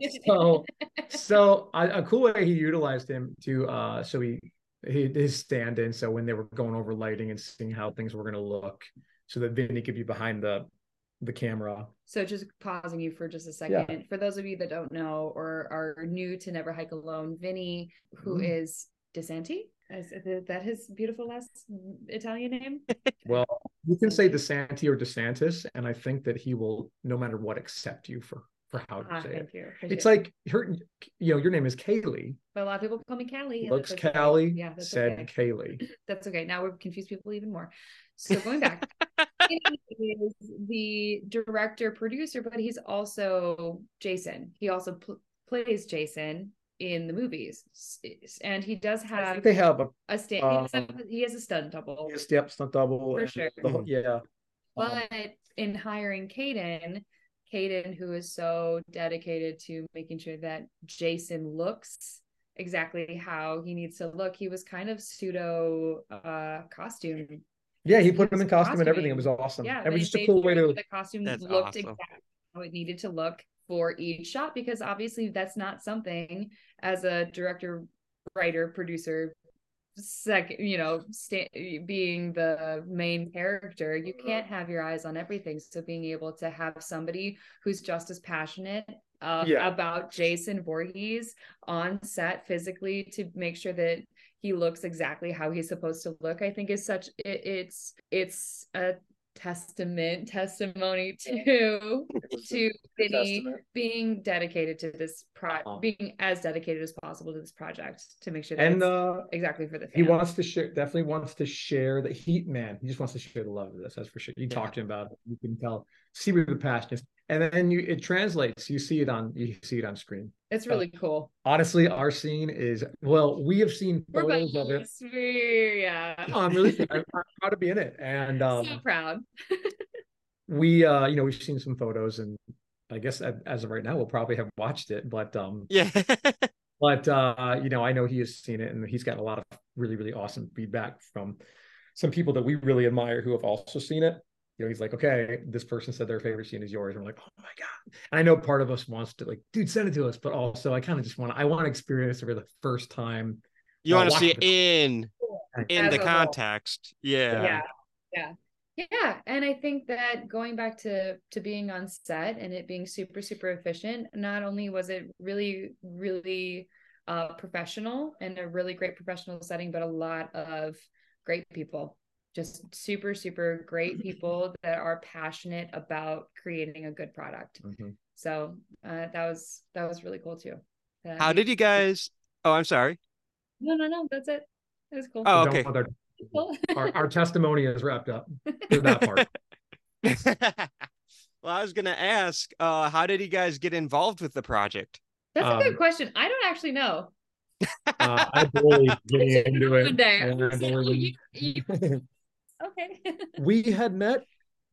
knew- [laughs] so so I, a cool way he utilized him to uh so he he his stand in so when they were going over lighting and seeing how things were going to look so that Vinny could be behind the the camera So just pausing you for just a second. For those of you that don't know or are new to Never Hike Alone, Vinny, who Mhm. is DiSanti, is that his beautiful last Italian name? [laughs] well you can say DiSanti or DeSantis and I think that he will no matter what accept you for for how to Ah, say it you. It's it. like her you know your name is Kaylee but a lot of people call me Callie. looks okay. Callie Yeah, that's said okay. Kaylee [laughs] That's okay. Now we've confused people even more. So going back, [laughs] is the director producer, but he's also Jason. He also pl- plays Jason in the movies, and he does have they have a a stand. he, has um, a, he has a stunt double. step stunt double For sure. whole- yeah Um, But in hiring Caden, Caden, who is so dedicated to making sure that Jason looks exactly how he needs to look, he was kind of pseudo uh costume. Yeah, he He put him in costume and everything. It was awesome. Yeah, it was just a cool way to. the costume That's looked awesome. exactly how it needed to look for each shot because obviously that's not something as a director, writer, producer, second, you know, sta- being the main character, you can't have your eyes on everything. So being able to have somebody who's just as passionate uh, Yeah. about Jason Voorhees on set physically to make sure that he looks exactly how he's supposed to look, I think is such it, it's it's a testament testimony to to Vinny being dedicated to this pro Uh-huh. being as dedicated as possible to this project to make sure that And uh, exactly for the he wants to share. Definitely wants to share the heat. Man, he just wants to share the love of this. That's for sure. You Yeah. talk to him about it. You can tell. See where the passion is, and then you it translates. You see it on. You see it on screen. It's really cool. Honestly, our scene is well. We have seen We're photos of it. biased. We're- yeah. No, I'm really. [laughs] I'm, I'm proud to be in it, and um, so proud. [laughs] we uh you know we've seen some photos and i guess as of right now we'll probably have watched it but um Yeah. [laughs] but uh you know i know he has seen it and he's got a lot of really really awesome feedback from some people that we really admire who have also seen it you know he's like okay this person said their favorite scene is yours. And we're like oh my god. And i know part of us wants to like dude send it to us but also i kind of just want to i want to experience it for the first time You want to see it in in As the a whole. context. Yeah. yeah. Yeah. Yeah. And i think that going back to to being on set and it being super super efficient not only was it really really uh professional and a really great professional setting but a lot of great people just super super great people that are passionate about creating a good product. So uh that was that was really cool too. Uh, How did you guys? Oh, I'm sorry. no no no that's it. It was cool. Oh, okay. our, [laughs] our, our testimony is wrapped up [laughs] for that part. [laughs] Well, I was gonna ask, uh, how did you guys get involved with the project? that's a um, good question. I don't actually know. Uh, i barely getting into it. One day. and I So barely- you- okay [laughs] we had met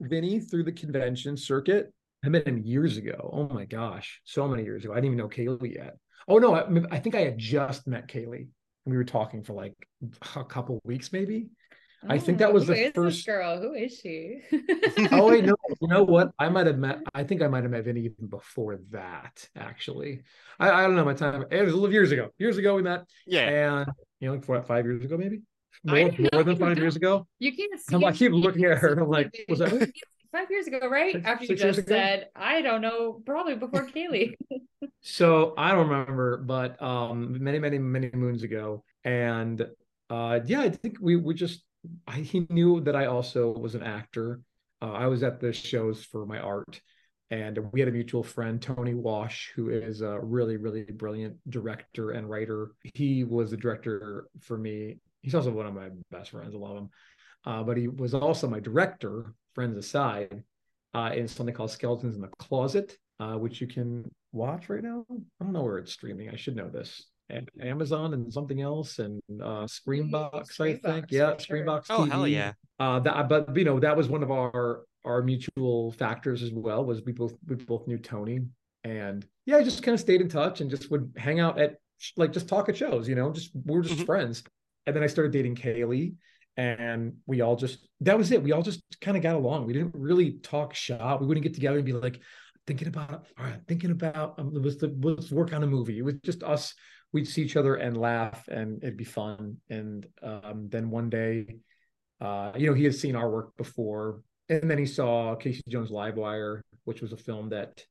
Vinny through the convention circuit. I met him years ago. Oh my gosh, so many years ago. I didn't even know Kaylee yet. Oh no, I, I think I had just met Kaylee. We were talking for like a couple weeks, maybe. I think that Oh, was who the is this first- girl. Who is she? [laughs] Oh wait, no, you know what? I might have met. I think I might have met Vinny even before that. Actually, I, I don't know my time. It was a little years ago. Years ago we met, Yeah. and you know, like four, five years ago, maybe I more, know more than five years ago. You can't see. I'm- I keep looking at her I'm like, was that five years ago, right? Six- After you just said, I don't know, probably before Kaylee. [laughs] So I don't remember, but um, many, many, many moons ago, and uh, yeah, I think we we just I, he knew that I also was an actor. Uh, I was at the shows for my art, and we had a mutual friend, Tony Wash, who is a really, really brilliant director and writer. He was the director for me he's also one of my best friends. I love him. Uh, but he was also my director, friends aside, uh, in something called Skeletons in the Closet, uh, which you can watch right now. I don't know where it's streaming. I should know this. And Amazon and something else and uh Screambox, I think. Yeah, for sure. Screambox. Oh, hell yeah. Uh that but you know, that was one of our our mutual factors as well, was we both we both knew Tony. And yeah, I just kind of stayed in touch and just would hang out at like just talk at shows, you know, just we we're just Mhm. friends. And then I started dating Kaylee and we all just that was it. We all just kind of got along. We didn't really talk shop. We wouldn't get together and be like thinking about all right, thinking about um, let's, work on a movie. It was just us. We'd see each other and laugh and it'd be fun. And um, then one day, uh, you know, he had seen our work before, and then he saw Casey Jones Live Wire, which was a film that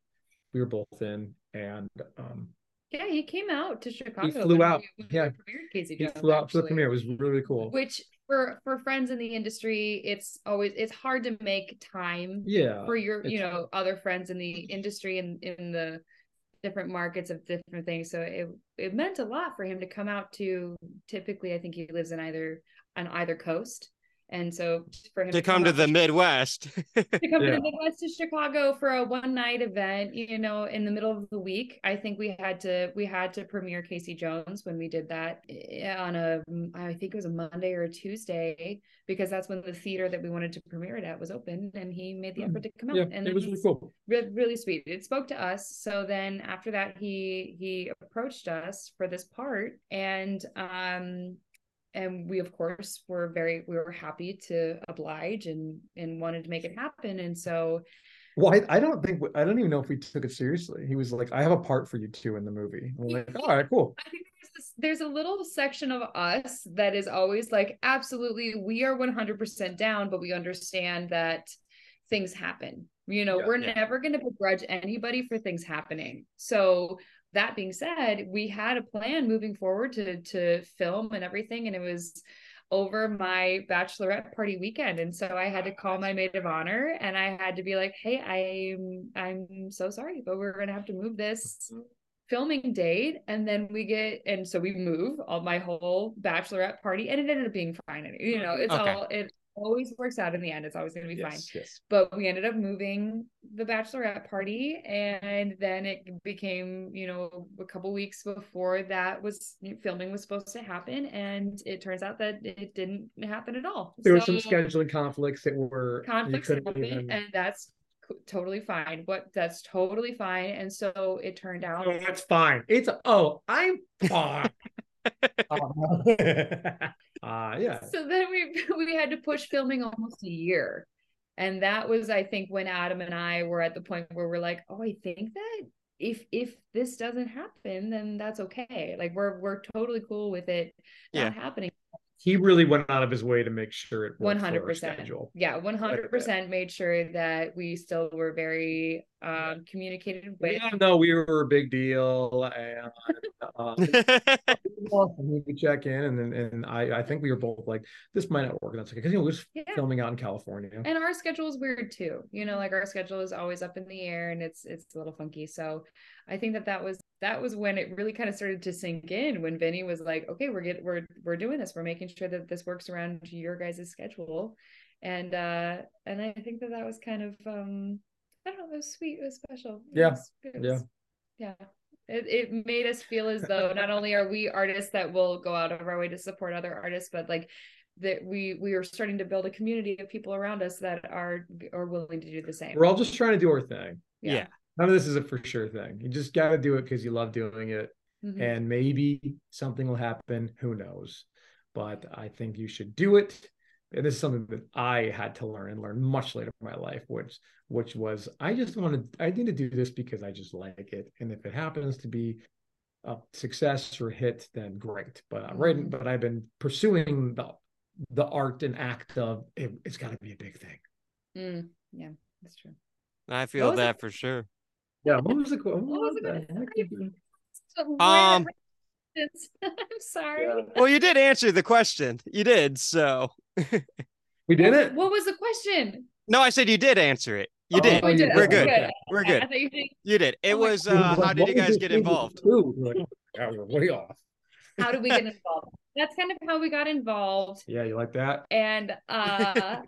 we were both in, and um, Yeah, he came out to Chicago. He flew out. we Yeah. Casey he Jones, flew out for the premiere. It was really cool. Which for for friends in the industry, it's always it's hard to make time yeah, for your you know other friends in the industry and in the different markets of different things. So it it meant a lot for him to come out to. Typically, I think he lives in either on either coast, and so for him To come to the Midwest. [laughs] to come to the Midwest to Chicago for a one night event, you know, in the middle of the week. I think we had to we had to premiere Casey Jones when we did that eh, on a I think it was a Monday or a Tuesday because that's when the theater that we wanted to premiere it at was open, and he made the Mm. effort to come out. yeah, and it was really it's cool. re- really sweet. It spoke to us. So then after that, he he approached us for this part, and um and we of course were very we were happy to oblige and and wanted to make it happen and so Well, I, I don't think I don't even know if we took it seriously. He was like, "I have a part for you too in the movie." I'm like, "All right, cool." i think there's, this, there's a little section of us that is always like absolutely we are 100% down but we understand that things happen you know Yeah, we're yeah. never going to begrudge anybody for things happening so that being said we had a plan moving forward to to film and everything and it was over my bachelorette party weekend. And so i had to oh, call my maid of honor and i had to be like hey i'm i'm so sorry but we're going to have to move this mm-hmm. filming date. And then we get and so we move all my whole bachelorette party and it ended up being fine. You know it's Okay. all it always works out in the end it's always going to be fine Yes, yes. but we ended up moving the bachelorette party and then it became you know a couple weeks before that was filming was supposed to happen and it turns out that it didn't happen at all There were some scheduling conflicts that were conflicts couldn't even- and that's totally fine what that's totally fine and so it turned out Oh, that's fine. It's oh, I'm fine. [laughs] Oh. [laughs] uh, yeah. so then we [laughs] we had to push filming almost a year and that was i think when adam and i were at the point where we're like oh i think that if if this doesn't happen then that's okay like we're we're totally cool with it Yeah. not happening He really went out of his way to make sure it worked for our 100% schedule. yeah 100% made sure that we still were very um communicated with Even though we were a big deal, and uh, [laughs] [laughs] we would check in, and then and I I think we were both like, this might not work. And that's okay because you know we was Yeah. filming out in California. and our schedule is weird too you know like our schedule is always up in the air and it's it's a little funky so i think that that was that was when it really kind of started to sink in when vinny was like okay we're getting we're we're doing this we're making sure that this works around your guys' schedule and uh and i think that that was kind of um i don't know it was sweet it was special It Yeah, was- it yeah. was- yeah it, it made us feel as though not only are we artists that will go out of our way to support other artists but like that we we are starting to build a community of people around us that are are willing to do the same. We're all just trying to do our thing. yeah. None of this is a for sure thing. You just got to do it because you love doing it, Mhm. and maybe something will happen. Who knows? But I think you should do it. And this is something that I had to learn and learn much later in my life, which which was I just wanted I need to do this because I just like it, and if it happens to be a success or a hit, then great. But uh, right, Mhm. but I've been pursuing the the art and act of it, it's got to be a big thing. Mm, yeah, that's true. I feel was it? that for sure. Yeah. What was the what What was was the the heck did you- So Um, [laughs] I'm sorry. Well, you did answer the question. You did. So, [laughs] We did it. What was the question? no, I said you did answer it. You Oh, did. oh, you did. We're good. good. We're good. thought you did- You did. It Oh was, It was uh, like, how did you guys get involved? We're like, "Oh, we're way off. How did we get [laughs] involved? that's kind of how we got involved. Yeah, you like that? And uh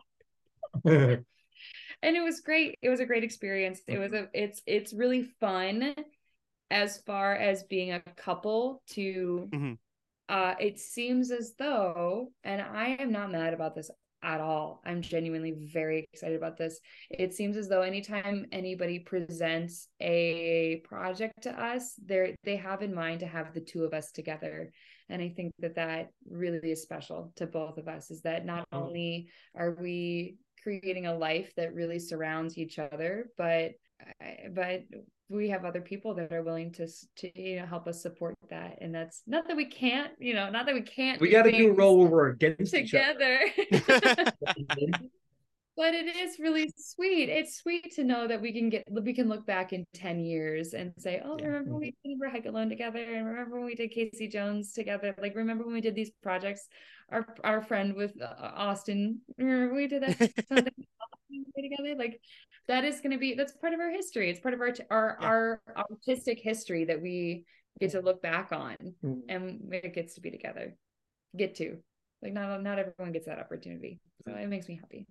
and it was great. It was a great experience. It was a it's it's really fun as far as being a couple to Mhm. uh it seems as though and I am not mad about this at all. I'm genuinely very excited about this. It seems as though anytime anybody presents a project to us, they they have in mind to have the two of us together. And I think that that really is special to both of us is that not Mhm. only are we creating a life that really surrounds each other, but but we have other people that are willing to to you know help us support that and that's not that we can't you know not that we can't we got to do a things role where we're against each other. together [laughs] [laughs] [laughs] but it is really sweet. It's sweet to know that we can get we can look back in 10 years and say oh Yeah. remember when we did Never Hike Alone together? And remember when we did casey jones together? Like remember when we did these projects? Our our friend with uh, austin remember we did that [laughs] [laughs] together? Like that is going to be that's part of our history. It's part of our our Yeah. our artistic history that we get to look back on Mm. and it gets to be together get to. Like not not everyone gets that opportunity. So it makes me happy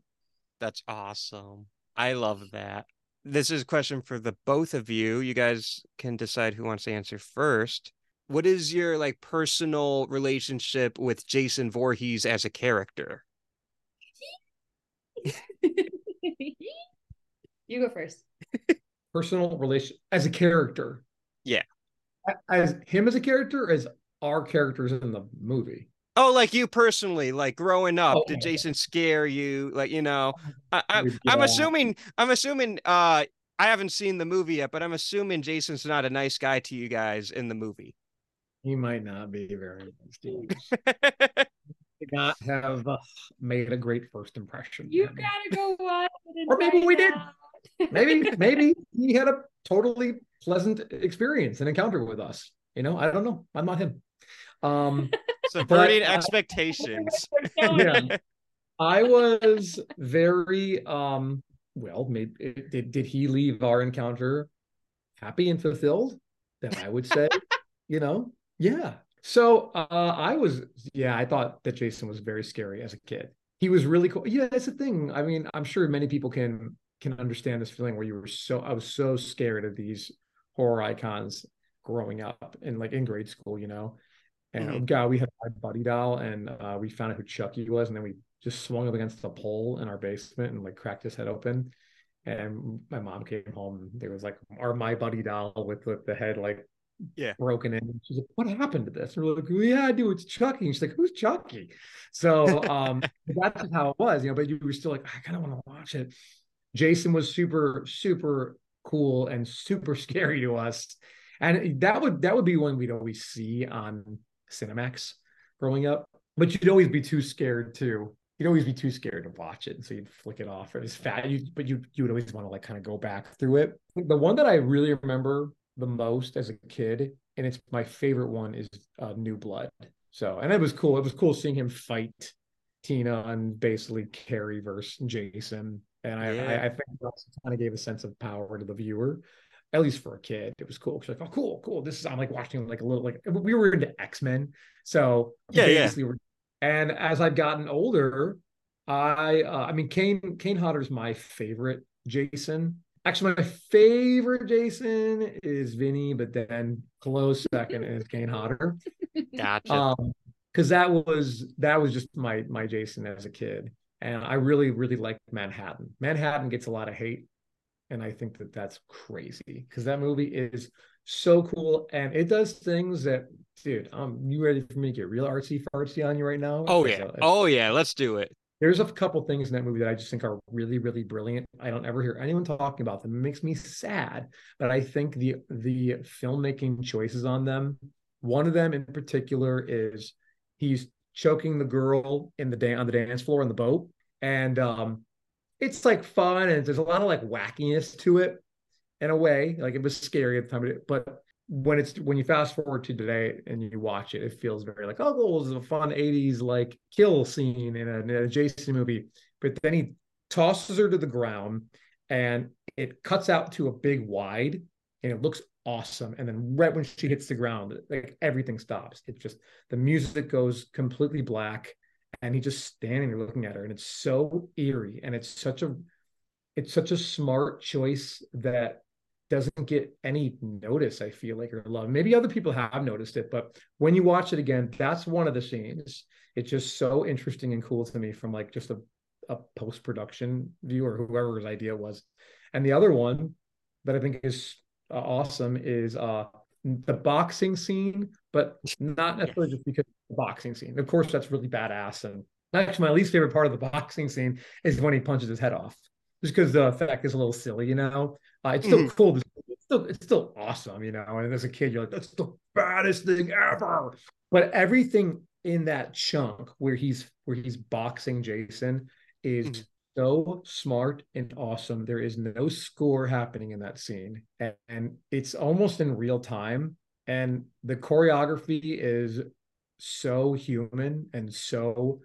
That's awesome. I love that. This is a question for the both of you. You guys can decide who wants to answer first. What is your like personal relationship with Jason Voorhees as a character? [laughs] you go first Personal relation as a character. Yeah. As him as a character, as our characters in the movie. Oh, like you personally, like growing up, Oh, did yeah. Jason scare you? Like, you know, I, I, We'd I'm assuming, I'm assuming, uh, I haven't seen the movie yet, but I'm assuming Jason's not a nice guy to you guys in the movie. He might not be very nice to you. [laughs] Did not have uh, made a great first impression. you on gotta go watch [laughs] it Or maybe find we did. maybe maybe [laughs] he had a totally pleasant experience and encounter with us you know i don't know i'm not him um [laughs] Subverting uh, expectations. [laughs] yeah. I was very um well maybe did, did he leave our encounter happy and fulfilled? Then i would say [laughs] you know yeah. So uh i was yeah i thought that jason was very scary as a kid. He was really cool. Yeah that's the thing. I mean i'm sure many people can can understand this feeling where you were so i was so scared of these horror icons growing up and like in grade school you know and Mhm. god we had my buddy doll and uh, we found out who chucky was and then we just swung up against the pole in our basement and like cracked his head open. And my mom came home and there was like our my buddy doll with, with the head like Yeah. broken in. She's like what happened to this? And we're like yeah dude it's chucky. And she's like who's chucky? So um [laughs] that's how it was you know but you were still like i kind of want to watch it. Jason was super super cool and super [laughs] scary to us. And that would that would be one we'd always see on cinemax growing up but you'd always be too scared to you'd always be too scared to watch it. So you'd flick it off it was fat you but you you would always want to like kind of go back through it. The one that i really remember the most as a kid and it's my favorite one is uh, new blood. So and it was cool it was cool seeing him fight tina and basically carrie versus jason. And I, Yeah. I, I think it also kind of gave a sense of power to the viewer at least for a kid it was cool. 'Cause like oh cool cool. This is i'm like watching like a little like we were into x-men so Yeah, yeah. basically we're- and as i've gotten older i uh, i mean kane kane hodder's my favorite jason. Actually my favorite jason is vinny but then close second is kane hodder. [laughs] Gotcha. um because that was that was just my my jason as a kid and i really really like manhattan. Manhattan gets a lot of hate and i think that that's crazy because that movie is so cool and it does things that dude um you ready for me to get real artsy fartsy on you right now oh yeah. a- Oh yeah. Let's do it. there's a couple things in that movie that I just think are really, really brilliant. I don't ever hear anyone talking about them. It makes me sad, but I think the the filmmaking choices on them. One of them in particular is he's choking the girl in the day on the dance floor in the boat, and um, it's like fun and there's a lot of like wackiness to it in a way. Like it was scary at the time, but when it's when you fast forward to today and you watch it, it feels very like, oh, this is a fun 80s like kill scene in, an Jason movie. But then he tosses her to the ground and it cuts out to a big wide and it looks awesome. And then right when she hits the ground, like everything stops. It's just the music goes completely black, and he's just standing there looking at her, and it's so eerie, and it's such a it's such a smart choice that doesn't get any notice i feel like or love. Maybe other people have noticed it but when you watch it again that's one of the scenes. It's just so interesting and cool to me from like just a, a post-production view or whoever's idea was. And the other one that i think is awesome is uh the boxing scene but not necessarily just because boxing scene of course that's really badass and actually my least favorite part of the boxing scene is when he punches his head off just because the effect is a little silly, you know. Uh, it's still mm. cool. It's still it's still awesome, you know. And as a kid, you're like, that's the baddest thing ever. But everything in that chunk where he's where he's boxing Jason is mm. so smart and awesome. There is no score happening in that scene, and, and it's almost in real time. And the choreography is so human and so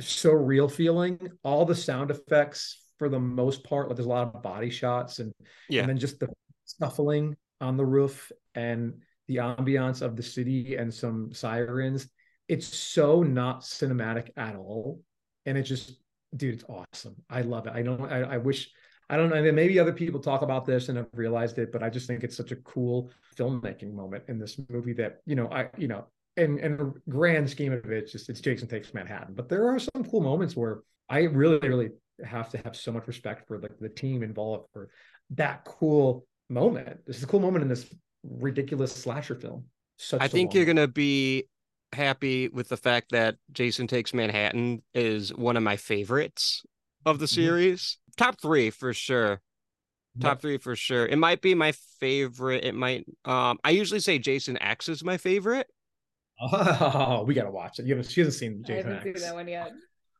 so real feeling. All the sound effects for the most part. Like there's a lot of body shots and yeah. and then just the snuffling on the roof and the ambiance of the city and some sirens. It's so not cinematic at all. And it just, dude, it's awesome. I love it. I don't I, I wish I don't know. Maybe other people talk about this and have realized it, but I just think it's such a cool filmmaking moment in this movie that, you know, I, you know, and and grand scheme of it, it's just it's Jason Takes Manhattan. But there are some cool moments where I really, really have to have so much respect for like the team involved for that cool moment. This is a cool moment in this ridiculous slasher film. Such I think you're gonna be happy with the fact that Jason Takes Manhattan is one of my favorites of the mm-hmm. series. Mm-hmm. Top three for sure. Top three for sure. It might be my favorite. It might. Um, I usually say Jason X is my favorite. Oh, we gotta watch it. You haven't. She hasn't seen Jason I haven't X. seen that one yet.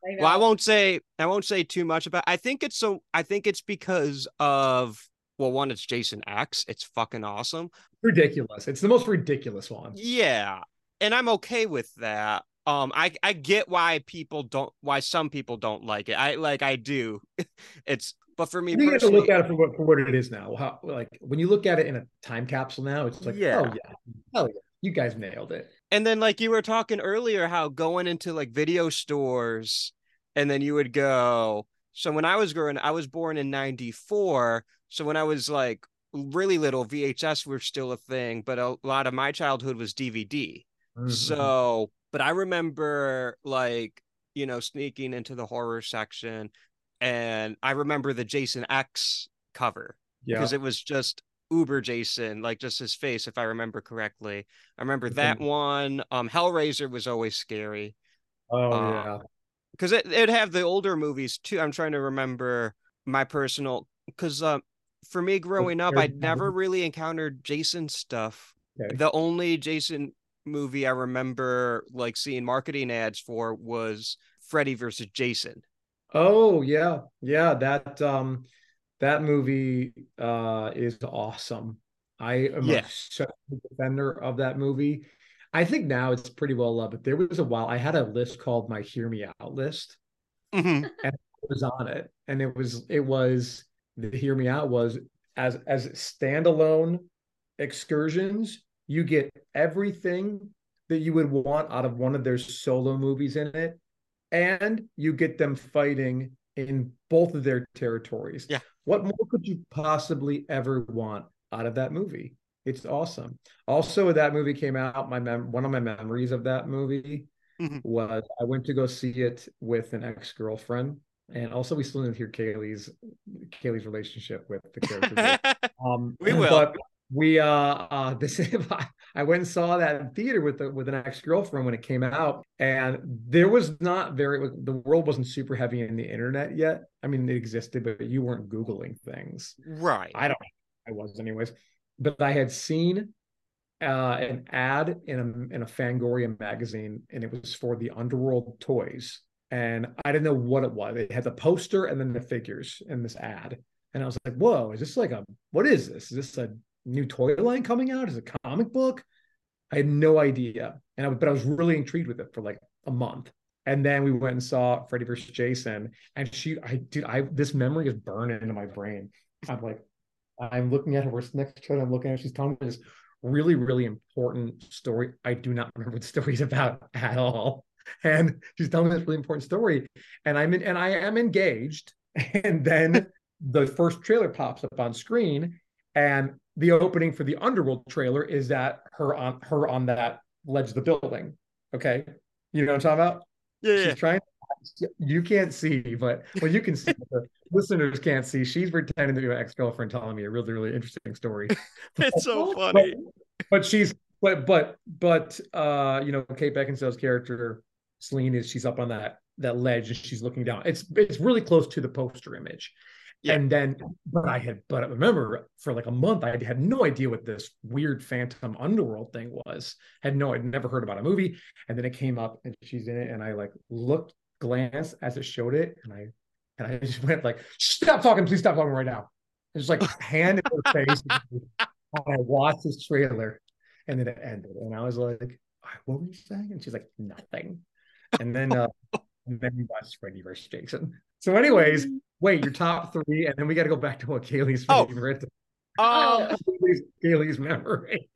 I well, I won't say I won't say too much about. I think it's so. I think it's because of well, one, it's Jason X. It's fucking awesome. Ridiculous. It's the most ridiculous one. Yeah, and I'm okay with that. Um, I I get why people don't, why some people don't like it. I like, I do. [laughs] it's, but for me, you have to look at it for what, for what it is now. How like when you look at it in a time capsule now, it's like, yeah. oh yeah, hell yeah, you guys nailed it and then like you were talking earlier how going into like video stores and then you would go so when i was growing i was born in 94 so when i was like really little vhs were still a thing but a lot of my childhood was dvd mm-hmm. so but i remember like you know sneaking into the horror section and i remember the jason x cover because yeah. it was just Uber Jason, like just his face, if I remember correctly. I remember that one. Um, Hellraiser was always scary. Oh um, yeah, because it it'd have the older movies too. I'm trying to remember my personal because uh, for me growing up, I never really encountered Jason stuff. Okay. The only Jason movie I remember like seeing marketing ads for was Freddy versus Jason. Oh yeah, yeah. That um that movie uh, is awesome. I am yeah. a defender of that movie. I think now it's pretty well loved, but there was a while I had a list called my Hear Me Out list, mm-hmm. and it was on it, and it was it was the Hear Me Out was as as standalone excursions. You get everything that you would want out of one of their solo movies in it, and you get them fighting in both of their territories. Yeah. What more could you possibly ever want out of that movie? It's awesome. Also, that movie came out. My mem- one of my memories of that movie mm-hmm. was I went to go see it with an ex girlfriend, and also we still didn't hear Kali's Kali's relationship with the character. [laughs] um, we will. But we uh uh [laughs] this I went and saw that in theater with the, with an ex-girlfriend when it came out and there was not very the world wasn't super heavy in the internet yet. I mean it existed but you weren't googling things. Right. I don't i was anyways. But i had seen uh an ad in a in a fangoria magazine and it was for the underworld toys and i didn't know what it was. It had the poster and then the figures in this ad and i was like whoa is this like a what is this? Is this a new toy line coming out? Is a comic book? I had no idea, and I, but I was really intrigued with it for like a month. And then we went and saw Freddy vs. Jason, and she, I did, I this memory is burning into my brain. I'm like, I'm looking at her. We're next to her. I'm looking at her. She's telling me this really, really important story. I do not remember what the story's about at all. And she's telling me this really important story. And I'm in, and I am engaged. [laughs] And then the first trailer pops up on screen. And the opening for the underworld trailer is that her on her on that ledge of the building. Okay. You know what I'm talking about? Yeah, She's yeah. trying. You can't see, but well, you can see. the [laughs] listeners can't see. She's pretending to be my ex girlfriend, telling me a really, really interesting story. [laughs] It's so But- funny. But, she's, but, but, but, uh, you know, Kate Beckinsale's character, Selene, is she's up on that that ledge and she's looking down. It's it's really close to the poster image. Yeah. And then, but I had, but I remember for like a month, I had no idea what this weird phantom underworld thing was. Had no, I'd never heard about a movie. And then it came up and she's in it. And I like looked, glanced as it showed it. And I, and I [laughs] just went like, stop talking, please stop talking right now. It's like [laughs] hand in her face. and I watched this trailer and then it ended. And I was like, what were you saying? And she's like, nothing. And then, uh, [laughs] and then we watched Freddy versus Jason. So, anyways, wait, your top three, and then we got to go back to what Kali's Oh. favorite. Oh, Kali's, [laughs] Kali's memory.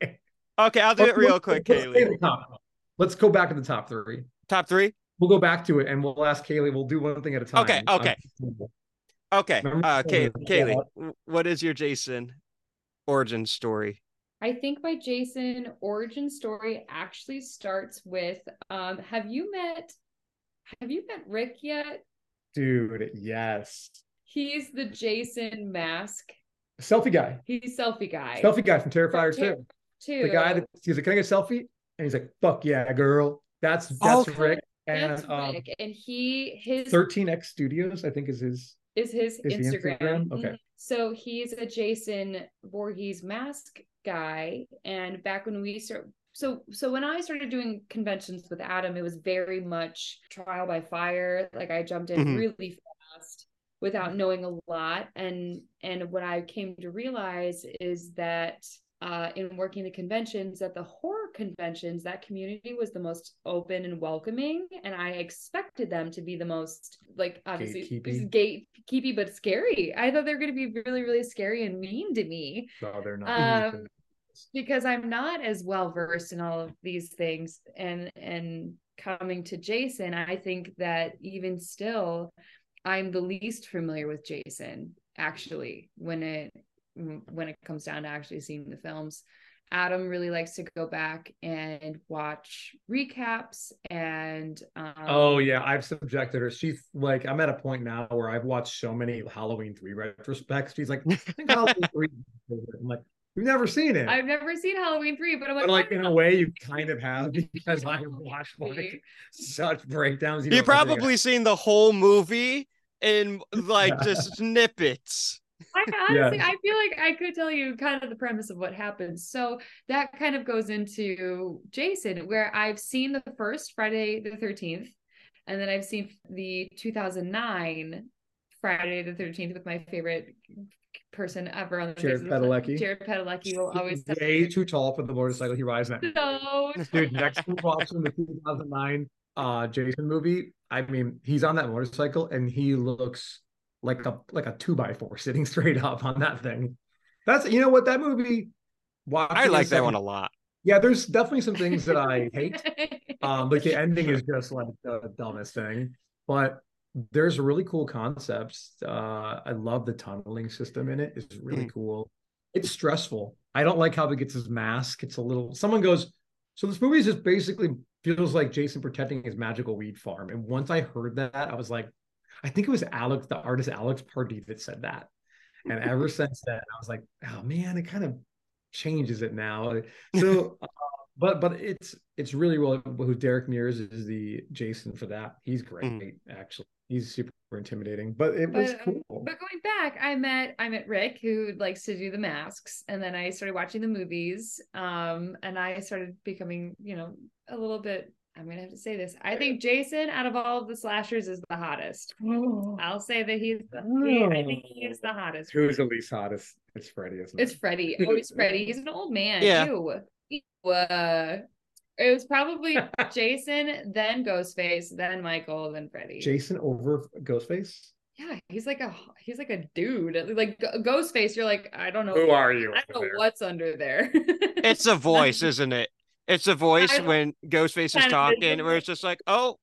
okay. I'll do it real quick, let's Kali. top. Let's go back to the top three. Top three. We'll go back to it and we'll ask Kali. We'll do one thing at a time. Okay, okay. Okay. Remember- Uh, Kay- Kali, what is your Jason origin story? I think my Jason origin story actually starts with um have you met have you met Rick yet? Dude, yes. He's the Jason mask. Selfie guy. He's selfie guy. Selfie guy from Terrifiers Ter- 2. too. The guy that he's like, Can I get a selfie? And he's like, Fuck yeah, girl. That's that's Okay. Rick. And That's um, Rick. And he his 13X Studios, I think is his is his Is Instagram. Instagram? Okay. Mhm. So he's a Jason Voorhees mask guy. And back when we start so so when I started doing conventions with Adam, it was very much trial by fire. Like I jumped in Mhm. really fast without knowing a lot. And and what I came to realize is that uh, in working the conventions at the horror conventions that community was the most open and welcoming and i expected them to be the most like obviously Gatekeepy. gatekeepy but scary i thought they were going to be really really scary and mean to me No, they're not. Um, [laughs] because i'm not as well versed in all of these things and and coming to jason i think that even still i'm the least familiar with jason actually when it when it comes down to actually seeing the films adam really likes to go back and watch recaps and um, Oh yeah, I've subjected her. She's like, I'm at a point now where I've watched so many Halloween three retrospects. She's like, I think Halloween three. is my favorite." I'm like, you've never seen it, i've never seen halloween 3 but i'm like, but like "Oh, in a way, you kind of have [laughs] because I [laughs] watched like such breakdowns. You've probably seen the whole movie in like [laughs] just snippets. I honestly, Yeah. I feel like I could tell you kind of the premise of what happens. So that kind of goes into Jason, where I've seen the first Friday the 13th, and then I've seen the 2009 Friday the 13th with my favorite person ever on the face Jared of the. Padalecki. Jared Padalecki will always He's way too tall for the motorcycle he rides now. No, [laughs] Dude, next time watching the 2009 uh Jason movie, I mean, he's on that motorcycle and he looks like a like a two by four sitting [laughs] straight up on that thing. That's you know what that movie. watching I like that second- one a lot. Yeah, there's definitely some things that I hate. [laughs] Um, like the ending is just like the dumbest thing, but there's really cool concepts. Uh, I love the tunneling system in it. It's really cool. It's stressful. I don't like how he gets his mask. It's a little. Someone goes, so this movie is just basically feels like Jason protecting his magical weed farm. And once I heard that, I was like, I think it was Alex, the artist Alex Pardee, that said that. And ever [laughs] since then, I was like, oh man, it kind of changes it now. So, [laughs] uh, but but it's it's really well. Who Derek Mears is the Jason for that. He's great, actually. He's super intimidating, but it was But, um, cool. But going back, I met I met Rick who likes to do the masks, and then I started watching the movies. Um, and I started becoming, you know, a little bit. I'm gonna have to say this. I think Jason, out of all of the slashers, is the hottest. I'll say that he's. The, he- I think he is the hottest. Who's the least hottest? It's Freddy, isn't it? It's Freddy. [laughs] Oh, it's Freddy. He's an old man. Yeah. Ew. Ew. Uh, it was probably [laughs] Jason, then Ghostface, then Michael, then Freddy. Jason over Ghostface. yeah, he's like a he's like a dude. Like G- Ghostface, you're like, I don't know. Who are you? I don't know there? what's under there. It's a voice, [laughs] isn't it? It's a voice Kind of- when Ghostface is talking, [laughs] where it's just like, "Oh,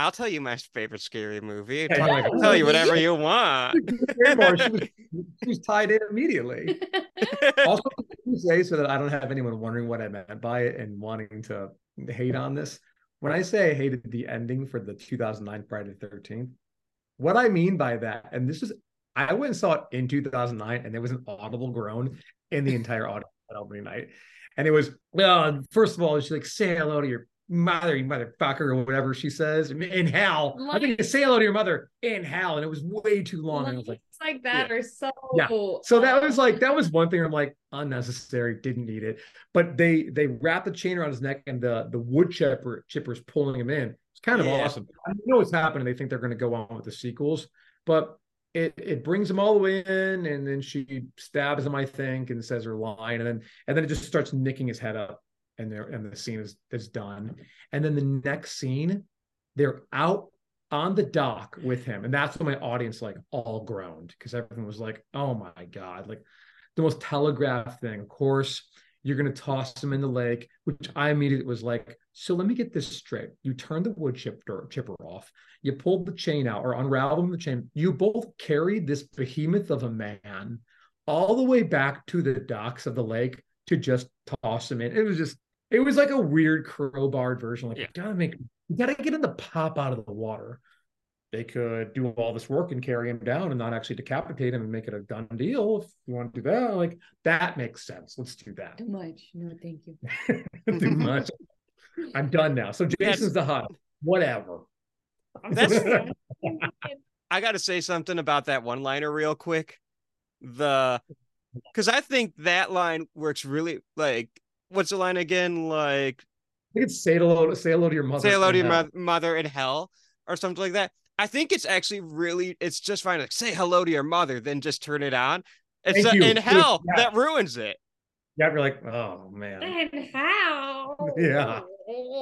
I'll tell you my favorite scary movie. Yeah, Tell, you're tell you "Oh, whatever you want." She, was, she [laughs] was tied in immediately. [laughs] also, say so that I don't have anyone wondering what I meant by it and wanting to hate on this. When I say I hated the ending for the 2009 Friday the 13th, what I mean by that, and this is, I went and saw it in 2009, and there was an audible groan in the entire audience that opening night, and it was, well, first of all, she's like, say hello to your mother, you motherfucker, or whatever she says in, in hell. I think say hello to your mother in hell, and it was way too long, and I was like. It's like that are so Yeah. So that was like that was one thing I'm like unnecessary, didn't need it. But they they wrap the chain around his neck and the the wood chipper chipper's pulling him in. It's kind of Yeah. awesome. I know what's happening. They think they're going to go on with the sequels, but it it brings him all the way in, and then she stabs him, I think, and says her line, and then and then it just starts nicking his head up, and there and the scene is is done. And then the next scene, they're out on the dock with him. And that's when my audience like all groaned because everyone was like, oh my God, like the most telegraphed thing. Of course, you're going to toss him in the lake, which I immediately was like, so let me get this straight. You turn the wood chipper, chipper off, you pulled the chain out or unraveled the chain. You both carried this behemoth of a man all the way back to the docks of the lake to just toss him in. It was just, it was like a weird crowbarred version. Like, Yeah. you gotta make, you gotta get him to pop out of the water. They could do all this work and carry him down and not actually decapitate him and make it a done deal. If you want to do that, like that makes sense. Let's do that. too much. No, thank you. [laughs] Too much. I'm done now. So Jason's the hot. Whatever. That's [laughs] I got to say something about that one liner real quick. The because I think that line works really like what's the line again? Like I think it's say hello, say hello to your mother. say hello to your mo- mother in hell or something like that. I think it's actually really it's just fine. Like say hello to your mother, then just turn it on. It's Thank uh, you. in hell Yeah. that ruins it. Yeah, you're like, oh man. And how? [laughs] Yeah.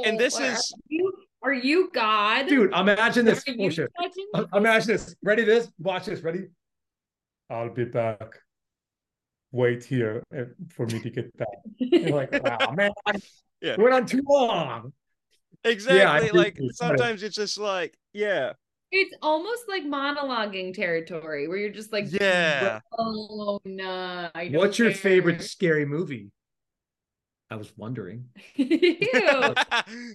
And this Are is you are you God? Dude, imagine this. Are you Bullshit. judging me? Imagine this. Ready this? Watch this. Ready? I'll be back. Wait here uh, for me to get back. You're like, wow, [laughs] man. Yeah. Went on too long. exactly agree like with sometimes it's just like yeah It's almost like monologuing territory where you're just like, Yeah. oh no. I don't What's your care." favorite scary movie? I was wondering. [laughs] Ew.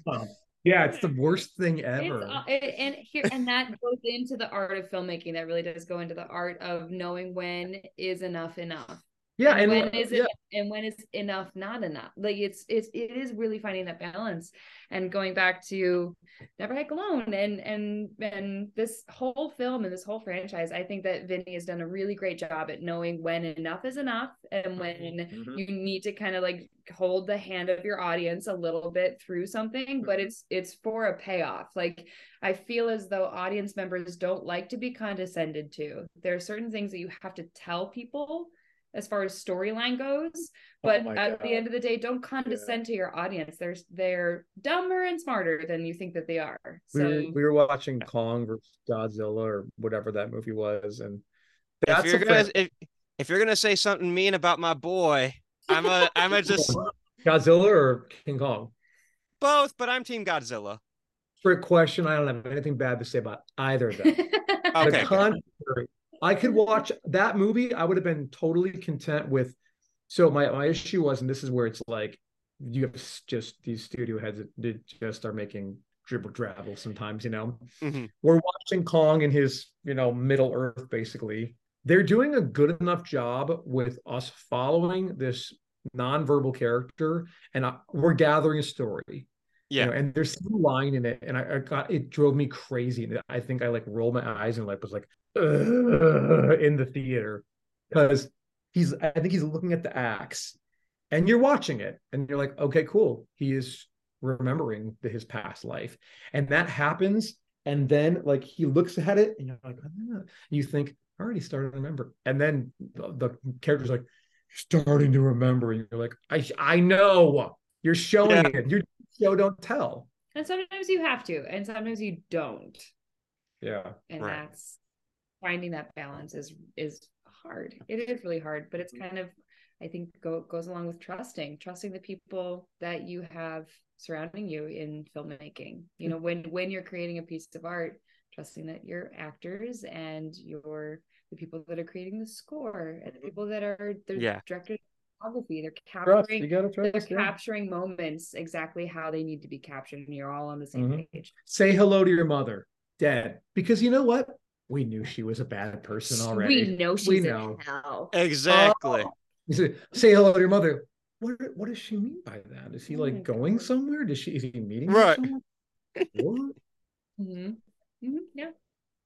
[laughs] Yeah, it's the worst thing ever. it- and here and that goes into the art of filmmaking. That really does go into the art of knowing when is enough enough. Yeah, and when is it yeah, and when is enough not enough? Like it's it's it is really finding that balance and going back to never hike alone and and and this whole film and this whole franchise i think that vinny has done a really great job at knowing when enough is enough and when Mhm. you need to kind of like hold the hand of your audience a little bit through something but it's it's for a payoff. Like i feel as though audience members don't like to be condescended to. There are certain things that you have to tell people as far as storyline goes oh but Oh my at the end of the day don't condescend to your audience they're they're dumber and smarter than you think that they are we, were, we were watching Kong versus Godzilla or whatever that movie was, and if you're gonna if, if you're gonna say something mean about my boy i'm a i'm a just [laughs] Godzilla or King Kong. both but i'm team godzilla Trick question. I don't have anything bad to say about either of them. [laughs] Okay, the good. contrary. I could watch that movie. I would have been totally content with. So my my issue was, and this is where it's like you have just these studio heads that just are making dribble drabble sometimes. You know, Mhm. we're watching Kong in his you know Middle Earth basically. They're doing a good enough job with us following this nonverbal character, and I, we're gathering a story yeah you know, and there's some line in it, and I, I got it drove me crazy. And I think I like rolled my eyes and like was like in the theater because he's I think he's looking at the axe, and you're watching it, and you're like, okay, cool. He is remembering the, his past life, and that happens, and then like he looks at it, and you're like, "Ah." you think, I already started to remember, and then the, the character's like, starting to remember, and you're like, I I know. You're showing Yeah. it. You're show don't tell. and sometimes you have to and sometimes you don't Yeah. and Right. that's finding that balance is is hard. It is really hard, but it's kind of I think go, goes along with trusting, trusting the people that you have surrounding you in filmmaking. You know, when when you're creating a piece of art, trusting that your actors and your the people that are creating the score and the mm-hmm. people that are the Yeah. directors of photography, they're Trust. capturing You gotta they're yeah. capturing moments exactly how they need to be captured and you're all on the same Mhm. page. Say hello to your mother, dead. Because you know what? We knew she was a bad person already. We know she's We in know. hell. Exactly. You say, say hello to your mother. What what does she mean by that? Is he Oh like going somewhere? Does she is he meeting Right. somewhere? What? [laughs] hmm hmm Yeah.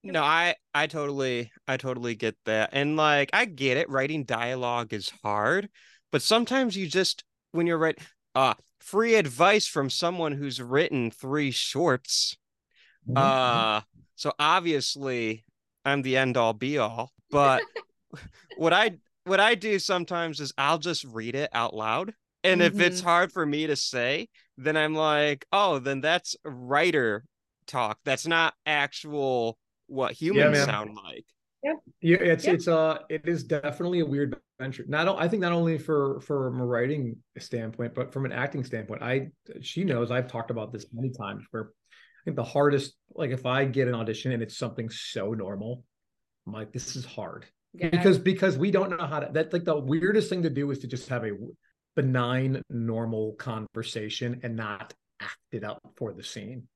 No, I I totally I totally get that. And like I get it, writing dialogue is hard, but sometimes you just when you're right uh free advice from someone who's written three shorts. Mm-hmm. Uh so obviously I'm the end all be all, but [laughs] what I what I do sometimes is I'll just read it out loud. And if it's Mhm. hard for me to say, then I'm like, oh, then that's writer talk. That's not actual what humans man. sound like. Yeah, it's Yeah. it's uh it is definitely a weird venture. Not I think not only for for from a writing standpoint, but from an acting standpoint. I she knows I've talked about this many times where I think the hardest, like if I get an audition and it's something so normal, I'm like, this is hard. Yeah. Because because we don't know how to that's like the weirdest thing to do is to just have a benign, normal conversation and not act it up for the scene.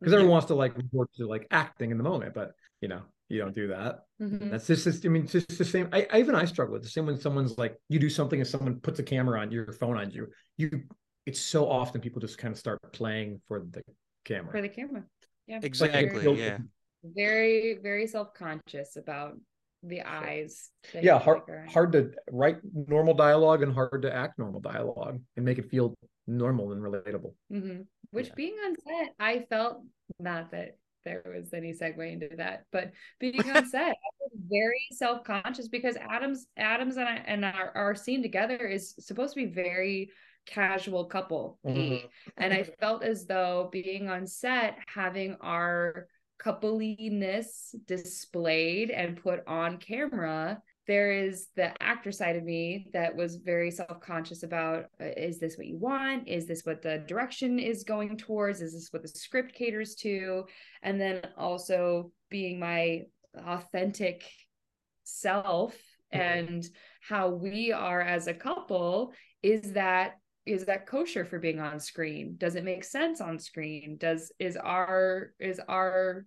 Because everyone wants to like resort to like acting in the moment, but you know, you don't do that. Mhm. That's just, just I mean, it's just the same. I, I even I struggle with the same when someone's like, you do something and someone puts a camera on your phone on you. You, it's so often people just kind of start playing for the camera. for the camera. Yeah. Exactly. Very- Yeah. Very, very self-conscious about the eyes. yeah, hard hard to write normal dialogue and hard to act normal dialogue and make it feel normal and relatable. hmm Which Yeah. being on set, I felt not that there was any segue into that, but being on [laughs] set, I was very self-conscious because Adams, Adams and I and our, our scene together is supposed to be very casual couple. Mhm. And I felt as though being on set, having our coupliness displayed and put on camera, there is the actor side of me that was very self-conscious about uh, is this what you want? Is this what the direction is going towards? Is this what the script caters to? And then also being my authentic self and how we are as a couple is that is that kosher for being on screen does it make sense on screen does is our is our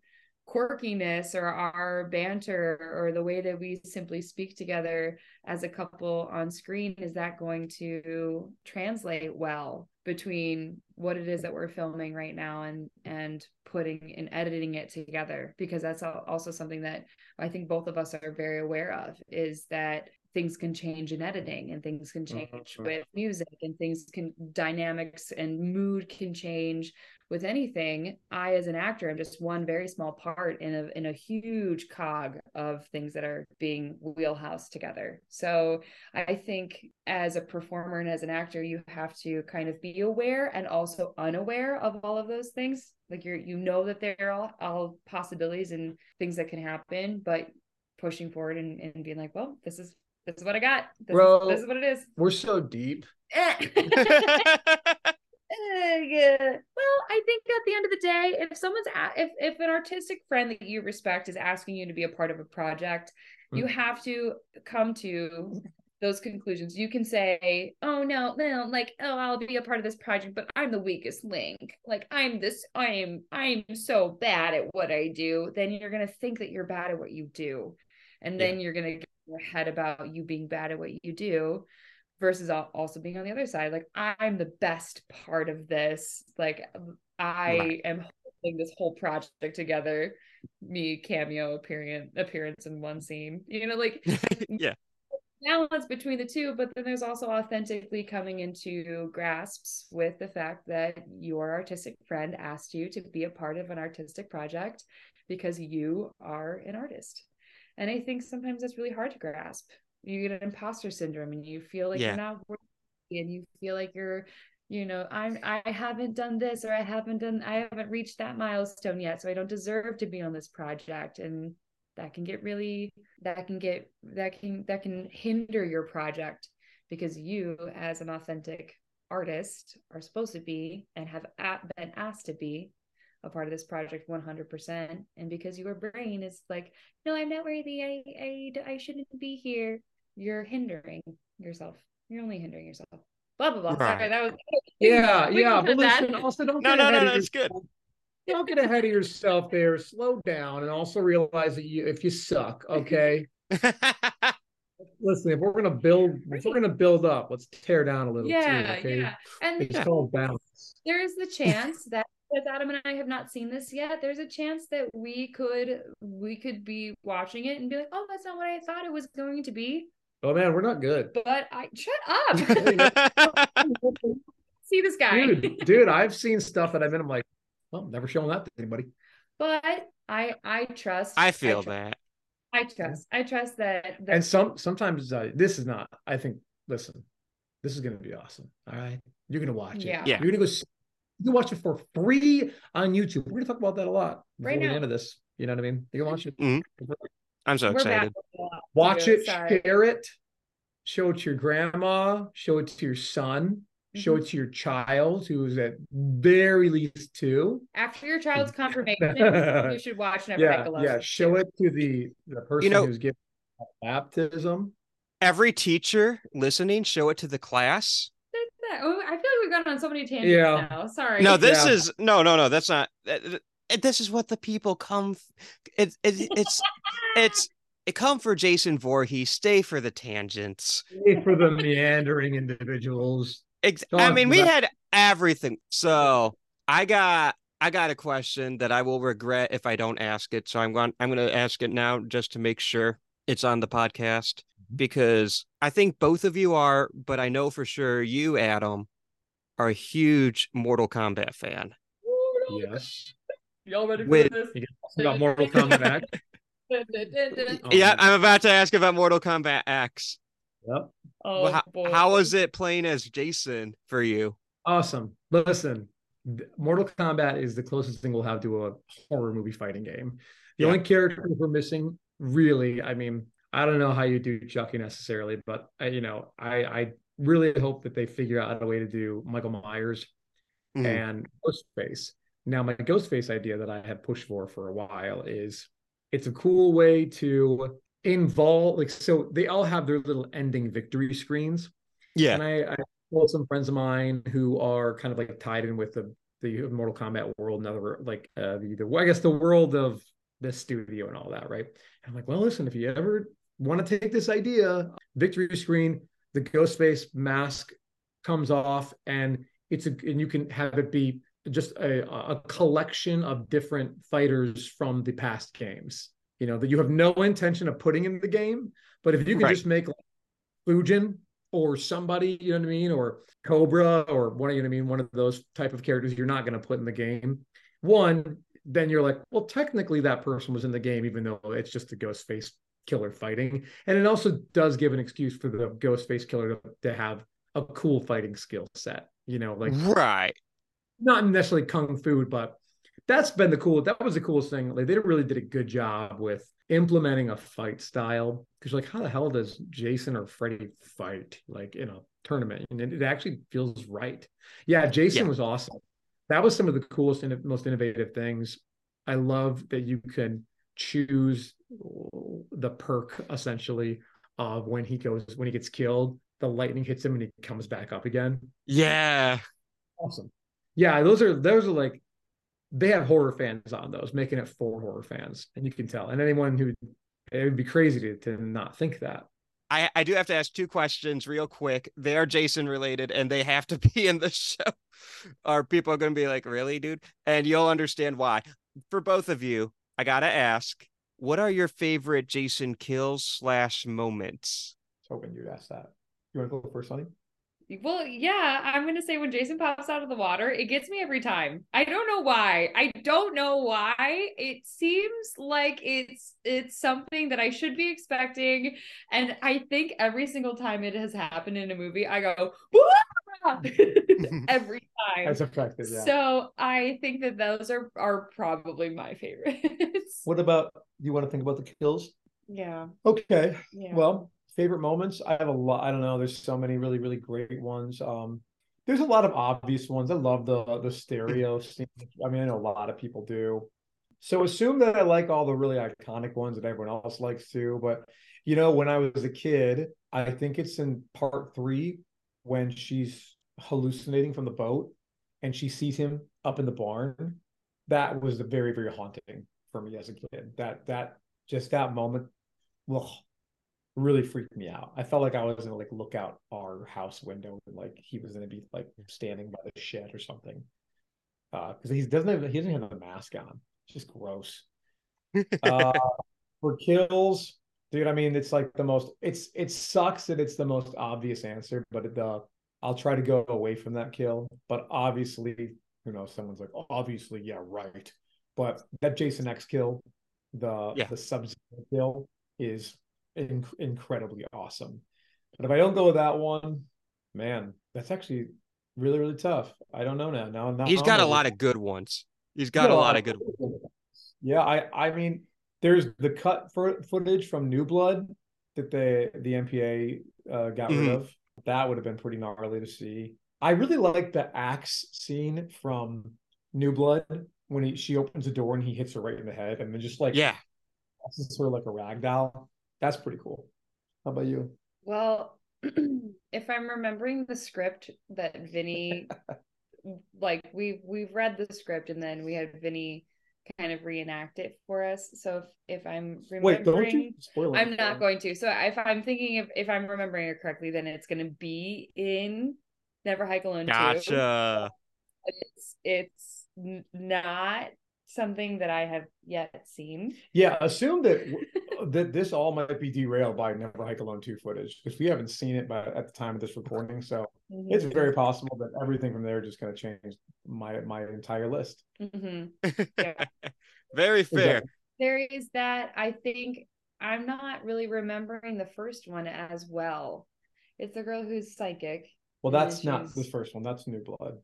quirkiness or our banter or the way that we simply speak together as a couple on screen is that going to translate well between what it is that we're filming right now and and putting and editing it together because that's also something that I think both of us are very aware of is that things can change in editing and things can change Mhm. with music and things can dynamics and mood can change with anything i as an actor am just one very small part in a in a huge cog of things that are being wheelhouse together so i think as a performer and as an actor you have to kind of be aware and also unaware of all of those things like you're you know that there are all, all possibilities and things that can happen but pushing forward and, and being like well this is this is what i got this, Bro. is, this is what it is We're so deep. Eh. [laughs] [laughs] Well, I think at the end of the day, if someone's a- if if an artistic friend that you respect is asking you to be a part of a project, you mm. have to come to those conclusions. You can say, "Oh no, no, like oh, I'll be a part of this project, but I'm the weakest link. Like I'm this, I'm I'm so bad at what I do." Then you're gonna think that you're bad at what you do, and then you're gonna get in your head about you being bad at what you do versus also being on the other side like i'm the best part of this like i Right. am holding this whole project together me cameo appearance appearance in one scene you know like [laughs] yeah. balance between the two but then there's also authentically coming into grasps with the fact that your artistic friend asked you to be a part of an artistic project because you are an artist and i think sometimes that's really hard to grasp you get an imposter syndrome and you feel like Yeah. you're not worthy and you feel like you're you know i'm i haven't done this or i haven't done i haven't reached that milestone yet so i don't deserve to be on this project. And that can get really that can get that can that can hinder your project because you as an authentic artist are supposed to be and have been asked to be a part of this project 100% and because your brain is like no i'm not worthy. I, I i shouldn't be here you're hindering yourself you're only hindering yourself blah blah blah Right. sorry that was Yeah, We yeah. But cut that. listen, also don't No, get no, ahead no, no, it's good. Don't get ahead of yourself there. Slow down and also realize that you if you suck, okay. [laughs] Listen, if we're gonna build if we're gonna build up, let's tear down a little yeah too. Okay. yeah and It's called balance. there's the [laughs] chance that because Adam and I have not seen this yet, there's a chance that we could we could be watching it and be like, oh, that's not what I thought it was going to be. Oh man, we're not good. But I shut up. [laughs] [laughs] See this guy. Dude, dude, I've seen stuff that I've been I'm like, well, never showing that to anybody. But I I trust I feel tr- that. I trust. I trust that, that And some sometimes uh, this is not. I think. Listen, this is gonna be awesome. All right, you're gonna watch it. Yeah. Yeah. You're gonna go. s- You can watch it for free on YouTube. We're gonna talk about that a lot before Right we now. end of this. You know what I mean? You can watch it. Mhm. I'm so we're excited. Watch it, sorry. share it, show it to your grandma, show it to your son, show Mm-hmm. it to your child who's at very least two. After your child's [laughs] confirmation, you should watch Never yeah, Hike Alone. yeah. Show it to the the person know- who's giving baptism. Every teacher listening, show it to the class. Oh, I feel like we've gone on so many tangents Yeah. now. Sorry. No, this Yeah. is no, no, no. That's not. This is what the people come. It, it, it's it's it come for Jason Voorhees. Stay for the tangents. Pay for the meandering individuals. Ex- I mean, we Matt. had everything. So I got I got a question that I will regret if I don't ask it. So I'm going I'm going to ask it now just to make sure it's on the podcast Mm-hmm. because I think both of you are, but I know for sure you, Adam, are a huge Mortal Kombat fan. Yes. Y'all ready for With- You can about Mortal Kombat [laughs] yeah. I'm about to ask about Mortal Kombat X. Yep. Oh, Well, how, boy. how was it playing as Jason for you? Awesome. Listen, Mortal Kombat is the closest thing we'll have to a horror movie fighting game. The Yeah. only character we're missing, really, I mean, I don't know how you do Chucky necessarily, but I, you know, I I really hope that they figure out a way to do Michael Myers Mhm. and Ghostface. Now, my Ghostface idea that I have pushed for for a while is it's a cool way to involve like so they all have their little ending victory screens Yeah. and I, I told some friends of mine who are kind of like tied in with the the Mortal Kombat world, another like uh, the, the I guess the world of the studio and all that, right? And I'm like, well, listen, if you ever want to take this idea, victory screen, the Ghostface mask comes off, and it's a and you can have it be just a, a collection of different fighters from the past games. You know that you have no intention of putting in the game, but if you can Right. just make like, Fujin or somebody, you know what I mean, or Kobra or one, you know what I mean, one of those type of characters you're not going to put in the game. One, then you're like, well, technically that person was in the game, even though it's just a ghost face killer fighting. And it also does give an excuse for the ghost face killer to, to have a cool fighting skill set, you know, like right. Not necessarily kung fu, but that's been the cool. That was the coolest thing. Like they really did a good job with implementing a fight style. Because like, how the hell does Jason or Freddy fight like in a tournament? And it, it actually feels right. Yeah, Jason Yeah. was awesome. That was some of the coolest and most innovative things. I love that you can choose the perk essentially of when he goes when he gets killed. The lightning hits him and he comes back up again Yeah. awesome yeah those are those are like they have horror fans on those making it for horror fans and you can tell and anyone who it would be crazy to, to not think that I, I do have to ask two questions real quick. They are Jason related and they have to be in the [laughs] show. Are people going to be like, really, dude? And you'll understand why. For both of you, I got to ask, what are your favorite Jason kills slash moments? hoping you'd ask that you want to go first honey Well, yeah, I'm gonna say when Jason pops out of the water, it gets me every time. I don't know why. I don't know why. It seems like it's it's something that I should be expecting, and I think every single time it has happened in a movie, I go [laughs] every [laughs] time. that's effective yeah So I think that those are are probably my favorites. what about you want to think about the kills? Yeah. Okay. Yeah. Well, favorite moments. I have a lot. I don't know. There's so many really, really great ones. Um, there's a lot of obvious ones. I love the the stereo scene. I mean, I know a lot of people do. So assume that I like all the really iconic ones that everyone else likes too. But you know, when I was a kid, I think it's in part three when she's hallucinating from the boat and she sees him up in the barn. That was very, very haunting for me as a kid. That that just that moment, well, really freaked me out. I felt like I was gonna like look out our house window and like he was gonna be like standing by the shed or something. Uh, because he doesn't have he doesn't have a mask on. It's just gross. [laughs] uh, for kills, dude. I mean, it's like the most. It's it sucks that it's the most obvious answer, but uh, I'll try to go away from that kill. But obviously, you know, someone's like, obviously, yeah, right. But that Jason X kill, the Yeah. the sub kill is in- incredibly awesome. But if I don't go with that one, man, that's actually really really tough. I don't know now. Now, now He's got a lot of good ones. He's got a lot of good. Ones. Yeah, I I mean, there's the cut for footage from New Blood that the the MPA uh, got rid Mhm. of. That would have been pretty gnarly to see. I really like the axe scene from New Blood when he she opens the door and he hits her right in the head and then just like Yeah. this is sort of like a rag doll. That's pretty cool. How about you? Well, [clears throat] if I'm remembering the script that Vinny [laughs] like we've we've read the script and then we had Vinny kind of reenact it for us. So if, if I'm Wait, don't you remembering spoil I'm not me. going to. So if I'm thinking if if I'm remembering it correctly, then it's gonna be in Never Hike Alone 2. Gotcha. It's it's not something that I have yet seen. Yeah, assume that that this all might be derailed by Never Hike Alone 2 footage because we haven't seen it by at the time of this recording. So it's very possible that everything from there just going to change my my entire list. [laughs] hmm Very fair. there is that i think i'm not really remembering the first one as well it's the girl who's psychic Well, that's not the first one. That's New Blood.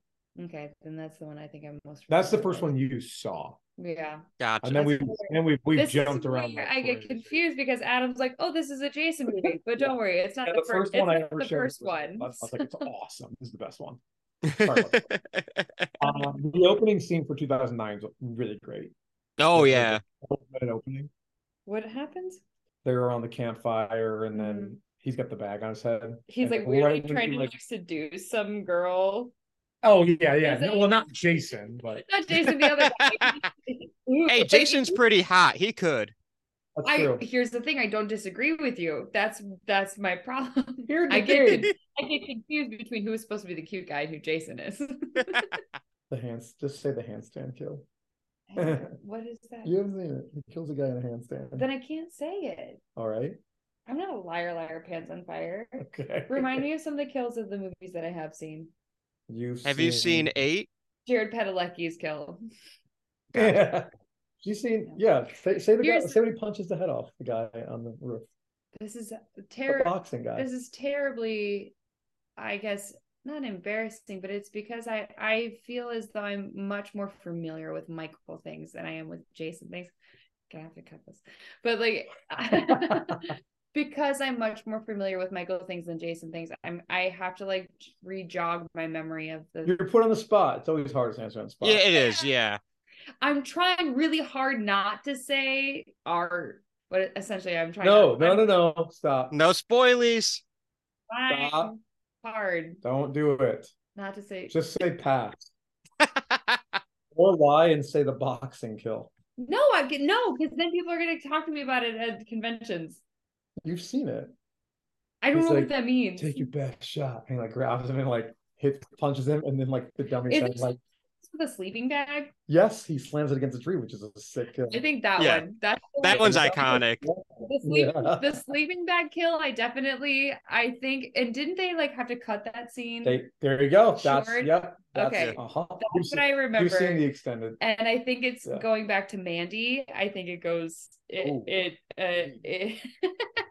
Okay then that's the one i think i'm most That's the familiar first one you saw, yeah Gotcha. and then we That's and then we we this jumped around. where like i get confused because adam's like oh this is a jason movie [laughs] but don't worry it's not Yeah, the, first, one I it's ever the first was- one I was like, it's awesome. This is the best one. Sorry [laughs] Um, the opening scene for 2009 is really great. oh The- yeah. the opening opening. what happens They're around the campfire, and then he's got the bag on his head. he's like right weirdly when trying to like- like seduce some girl Oh yeah, yeah. Is it- Well, not Jason, but not jason the other guy [laughs] Hey, Jason's pretty hot. He could. that's I true. here's the thing. I don't disagree with you. That's that's my problem. [laughs] Here's the I get I get confused between who's supposed to be the cute guy and who Jason is. [laughs] The hands. Just say the handstand kill. what is that? You haven't seen it. He kills a guy in a handstand. Then I can't say it. All right. I'm not a liar, liar, pants on fire. Okay. Remind me of some of the kills of the movies that I have seen. You've Have you seen eight? Jared Padalecki's kill. [laughs] Yeah. You seen? Yeah. Say, say the guy. Say when he punches the head off the guy on the roof. This is The terrible. boxing guy. This is terribly, I guess, not embarrassing, but it's because I I feel as though I'm much more familiar with Michael things than I am with Jason things. Gonna have to cut this, but like [laughs] [laughs] because I'm much more familiar with Michael things than Jason things. I'm I have to like re-jog my memory of the. You're put on the spot. It's always hard to answer on the spot. Yeah, it is. Yeah. [laughs] I'm trying really hard not to say art, but essentially I'm trying. No, not, no, no, no. Stop. No spoilies. trying Stop. hard Don't do it. not to say. Just say pass. [laughs] Or lie and say the boxing kill. No, I get no, because then people are gonna talk to me about it at conventions. You've seen it. I don't He's know like, what that means. Take your best shot. And he like grabs him and like hits punches him and then like the dummy Is it- like with a sleeping bag. yes, he slams it against a tree, which is a sick kill. I think that Yeah. one. That's the That one- one's iconic. the sleep, Yeah. [laughs] the sleeping bag kill. I definitely, I think, and didn't they like have to cut that scene? They, there you go. That's Short. yep. That's, Okay. Uh-huh. That's You've what seen- I remember. You've seen the extended. and I think it's Yeah. going back to Mandy. I think it goes. It Ooh. it uh, it. [laughs]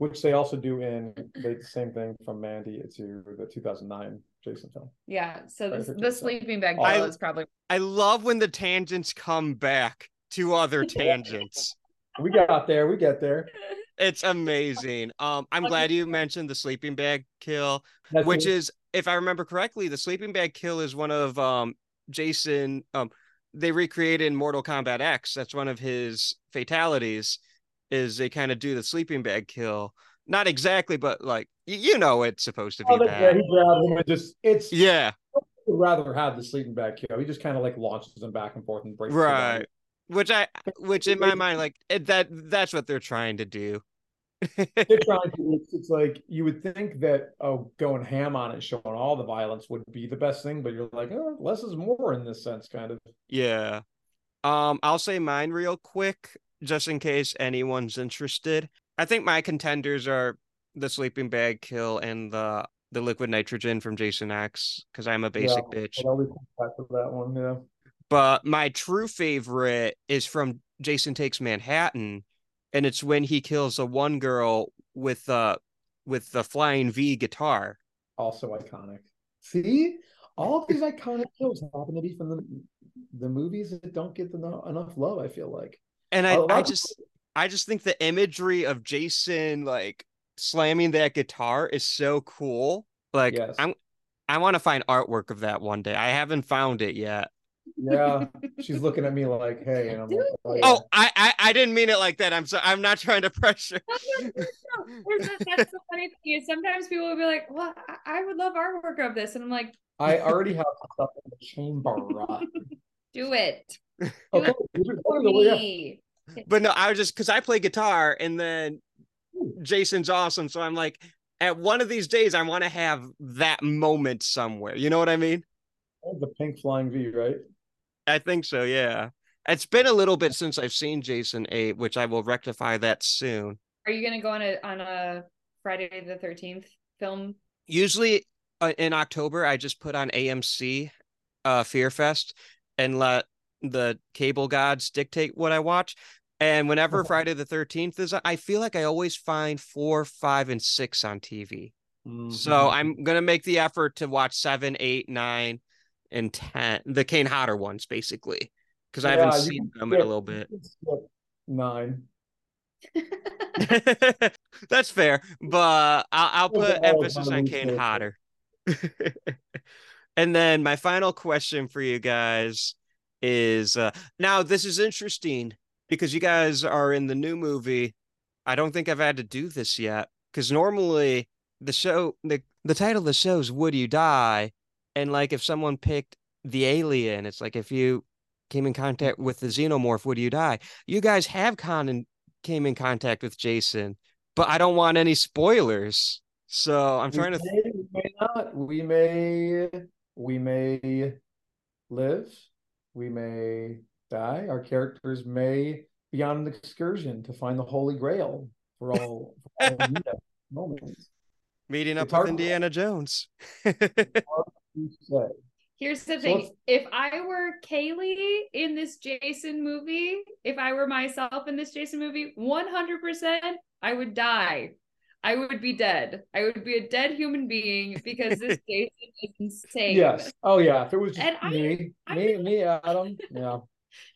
which they also do in they the same thing from Mandy to the 2009 Jason film. yeah. So Right, this, the sleeping bag I- kill is probably I love when the tangents come back to other [laughs] tangents. we got there. We get there. [laughs] It's amazing. Um, I'm glad you mentioned the sleeping bag kill, That's which is, if I remember correctly, the sleeping bag kill is one of um Jason. Um, they recreated in Mortal Kombat X. That's one of his fatalities. Is they kind of do the sleeping bag kill. Not exactly, but like you know, it's supposed to be Oh, bad. right. He grabbed him and just it's Yeah, would rather have the sleeping bag kill. He just kind of like launches him back and forth and breaks. right. Which I, which in my mind, like it, that, that's what they're trying to do. They're [laughs] trying to. It's, it's like you would think that oh, going ham on it, showing all the violence would be the best thing, but you're like, oh, less is more in this sense, kind of. Yeah. Um, I'll say mine real quick, just in case anyone's interested. I think my contenders are the sleeping bag kill and the the liquid nitrogen from Jason X, because I'm a basic bitch. But I'll back to that one. Yeah. But my true favorite is from Jason Takes Manhattan, and it's when he kills a one girl with uh with the flying V guitar. Also iconic. See, all of these iconic [laughs] kills happen to be from the the movies that don't get the, enough love. I feel like. And I, A lot I of just I just think the imagery of Jason like slamming that guitar is so cool. Like Yes. I'm I want to find artwork of that one day. I haven't found it yet. Yeah, [laughs] she's looking at me like, "Hey," and I'm like, oh, "Oh, yeah." Oh, I, I I didn't mean it like that. I'm so I'm not trying to pressure. There's a- That's the funny thing is sometimes people will be like, "Well, I- I would love artwork of this," and I'm like, I already have stuff in the chamber. [laughs] "Do it okay, for oh, me." But no, I was just because I play guitar and then Jason's awesome. So I'm like, at one of these days, I want to have that moment somewhere. You know what I mean? the pink flying V, right? I think so. Yeah. It's been a little bit since I've seen Jason 8, which I will rectify that soon. Are you gonna go on a on a Friday the Thirteenth film? Usually uh, in October, I just put on AMC uh, Fear Fest and let the cable gods dictate what I watch. And whenever Friday the 13th is, I feel like I always find four, five, and six on TV. So Mhm. I'm gonna make the effort to watch seven, eight, nine, and ten, the Kane Hodder ones, basically, because I haven't seen them in a little bit. skip nine. [laughs] That's fair, but I'll, I'll put emphasis on Kane. Hodder. [laughs] and then my final question for you guys is uh, now this is interesting because you guys are in the new movie. I don't think I've had to do this yet because normally the show the the title of the show is Would You Die? And like if someone picked the alien, it's like if you came in contact with the xenomorph, would you die? You guys have con and came in contact with Jason, but I don't want any spoilers. So I'm trying to we may, we may not. We may we may live. We may die. Our characters may be on an excursion to find the Holy Grail for all, [laughs] for all moments. meeting up It's with hard to- Indiana Jones. [laughs] Here's the thing: it's- if I were Kali in this Jason movie, if I were myself in this Jason movie, 100%, I would die. I would be dead. I would be a dead human being because this [laughs] Jason is insane. Yes. Oh yeah. If it was just And I- me, I me, me, Adam. Yeah. [laughs]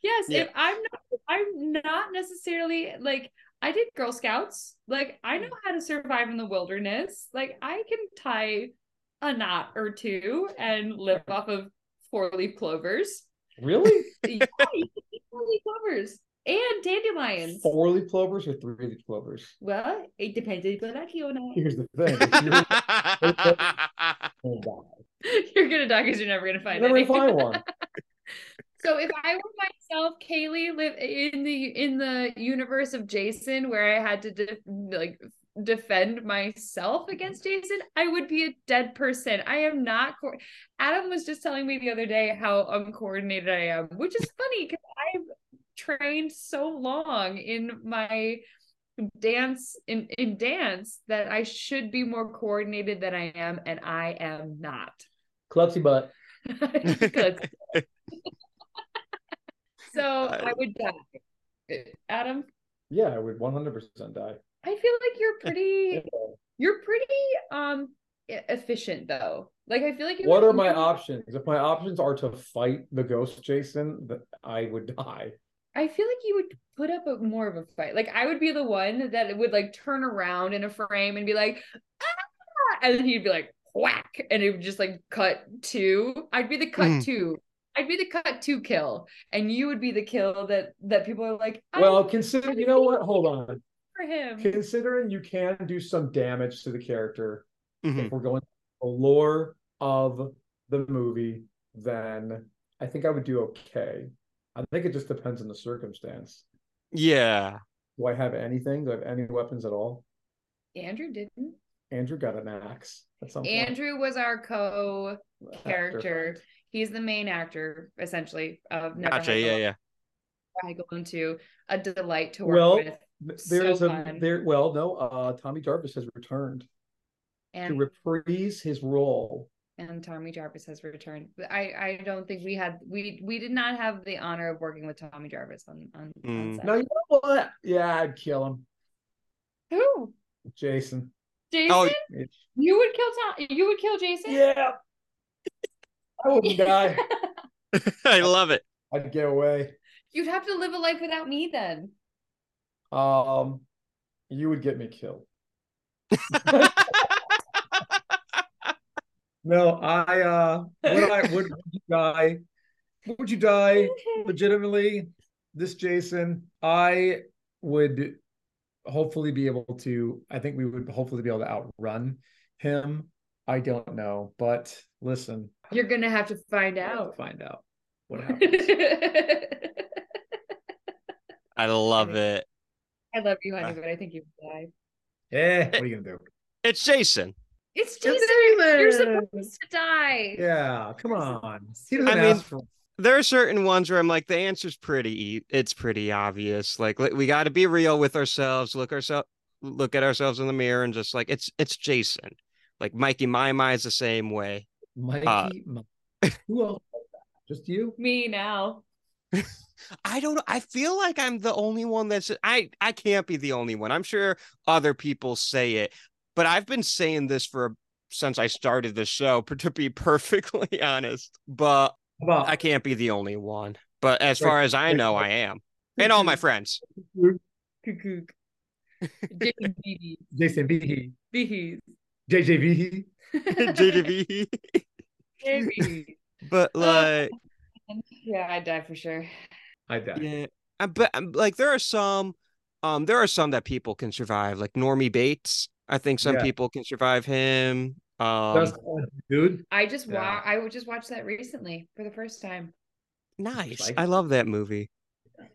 Yes, Yeah. if I'm not I'm not necessarily like I did Girl Scouts. Like I know how to survive in the wilderness. Like I can tie a knot or two and live off of four leaf clovers. Really? [laughs] yeah, you can eat four leaf clovers and dandelions. Four leaf clovers or three leaf clovers? Well, it depends if you like you or not. Here's the thing. [laughs] You're gonna die, You're gonna die because you're never gonna find never find one. [laughs] So if I were myself, Kali, live in the in the universe of Jason, where I had to de- like defend myself against Jason, I would be a dead person. I am not. Co- Adam was just telling me the other day how uncoordinated I am, which is funny because I've trained so long in my dance in in dance that I should be more coordinated than I am, and I am not. Klutzy butt. Good. [laughs] [laughs] so I would die. Adam, Yeah, I would 100% die. I feel like you're pretty [laughs] Yeah. you're pretty um efficient though. Like I feel like you What would- are my options? If my options are to fight the ghost Jason, that I would die. I feel like you would put up a more of a fight. Like I would be the one that would like turn around in a frame and be like, ah! and then he'd be like, whack, and it would just like cut two. I'd be the cut Mhm. two. I'd be the cut two kill, and you would be the kill that that people are like, Well, well, consider you know what? Hold on. for him. Considering you can do some damage to the character, Mhm. if we're going the lore of the movie, then I think I would do okay. I think it just depends on the circumstance. Yeah. Do I have anything? Do I have any weapons at all? Andrew didn't. Andrew got an axe at some point. Andrew was our co Actor. Character. He's the main actor, essentially, of Never Gotcha. Hike Yeah, Alone. yeah. I go into a delight to work Well, with. There is So a fun. there. Well, no. Uh, Tommy Jarvis has returned to reprise his role. And Tommy Jarvis has returned. But I I don't think we had we we did not have the honor of working with Tommy Jarvis on on, on Mm. set. Now you know what? Yeah, I'd kill him, Who? Jason. Jason? Oh, you would kill Tom you would kill Jason? yeah, I wouldn't [laughs] die. [laughs] I love it. I'd get away. You'd have to live a life without me then. Um, you would get me killed. [laughs] No, I uh, would I would, would you die? Would you die [laughs] legitimately? This Jason, I would hopefully be able to. I think we would hopefully be able to outrun him. I don't know, but listen, You're gonna have to find I'll out. find out what [laughs] happens. I love it. I love you, honey, but I think you would die. yeah, what are you gonna do? It's Jason. It's It's Jason. You're supposed to die. Yeah, come on. He doesn't I mean, ask for. There are certain ones where I'm like, the answer's pretty, it's pretty obvious. Like, we got to be real with ourselves. Look ourselves, look at ourselves in the mirror, and just like, it's it's Jason. Like Mikey, my mind's the same way. Mikey, uh, Mi- [laughs] who else? Just you? Me now. [laughs] I don't. I feel like I'm the only one that's I I can't be the only one. I'm sure other people say it, but I've been saying this for since I started the show [laughs] to be perfectly [laughs] honest. But How about I can't be the only one. But as far as I know. I am. And all my friends. Cuckoo. Jason Beebe. Jason V. Beebe. JJV. JDB. Beebe. But [laughs] like Yeah, I'd die for sure. I die. yeah. But um, like there are some um there are some that people can survive, like Normie Bates. I think some Yeah. people can survive him. Um Just dude. I just Yeah. wa- I would just watch that recently for the first time. nice. I love that movie.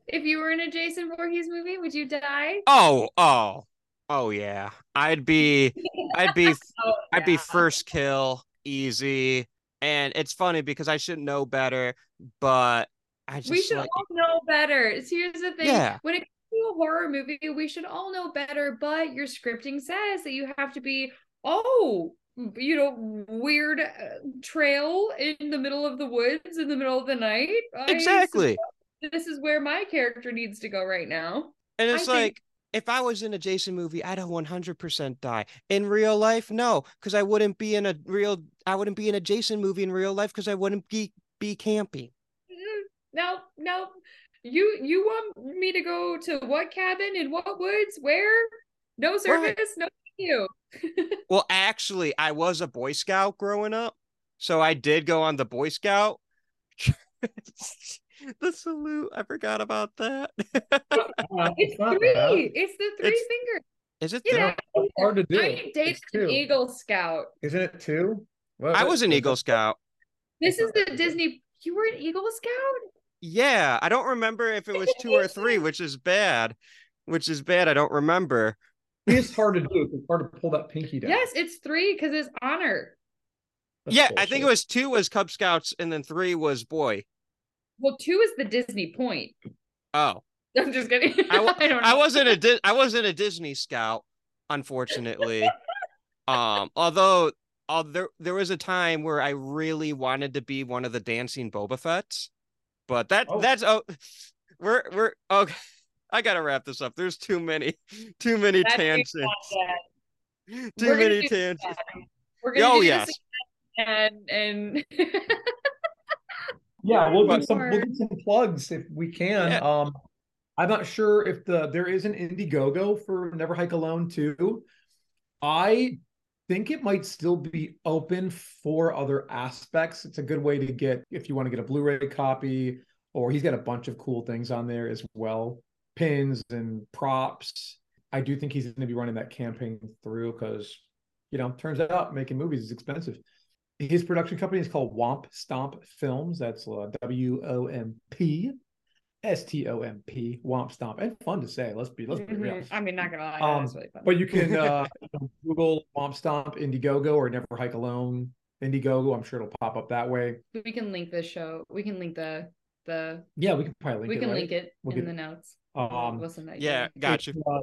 If you were in a Jason Voorhees movie, would you die? Oh, oh, oh yeah. I'd be I'd be [laughs] Oh, I'd be first kill, easy. And it's funny because I should know better, but I just we should like all know better. So Here's the thing. Yeah. When it comes to a horror movie, we should all know better, but your scripting says that you have to be, oh, you know, weird uh, trail in the middle of the woods in the middle of the night. Exactly. This is where my character needs to go right now. And I it's think- like if I was in a Jason movie, I'd 100% die. In real life, no, because I wouldn't be in a real. I wouldn't be in a Jason movie in real life because I wouldn't be be campy. No, no. You you want me to go to what cabin in what woods? Where? No service, no thank you. [laughs] Well, actually, I was a Boy Scout growing up, so I did go on the Boy Scout. [laughs] the salute, I forgot about that. It's three. It's the three It's- finger. Is it? Yeah. three? It's hard to do. I dated It's an. Eagle Scout. Isn't it two? What- I was an Eagle Scout. This is the Disney. You were an Eagle Scout? Yeah, I don't remember if it was two or three, [laughs] which is bad. Which is bad. I don't remember. It's hard to do. It's hard to pull that pinky down. Yes, it's three because it's honor. That's yeah, I think it was two was Cub Scouts, and then three was boy. Well, two is the Disney point. Oh, [laughs] I'm just kidding. I, wa- [laughs] don't I wasn't a Di- I wasn't a Disney Scout, unfortunately. um, although, uh, there there was a time where I really wanted to be one of the dancing Boba Fett's, but that Oh. that's oh, we're we're okay. I gotta wrap this up. There's too many, too many That's tangents. Too We're many do tangents. We're gonna Oh do yes. this again and and [laughs] Yeah, we'll do But- some we'll do some plugs if we can. Yeah. Um I'm not sure if the there is an Indiegogo for Never Hike Alone too. I think it might still be open for other aspects. It's a good way to get if you want to get a Blu-ray copy, or he's got a bunch of cool things on there as well, pins and props. I do think he's going to be running that campaign through because, you know, turns out making movies is expensive. His production company is called Womp Stomp Films. That's uh, W O M P S T O M P, Womp Stomp, and fun to say. Let's be let's be real. Mhm. I mean, not gonna lie, Um, really fun. But you can uh, Google Womp Stomp Indiegogo or Never Hike Alone Indiegogo. I'm sure it'll pop up that way. we can link the show. We can link the the. Yeah, we can probably link we it. can right? link it We'll in get- the notes. Um, Listen, that Yeah, you- got you. Uh,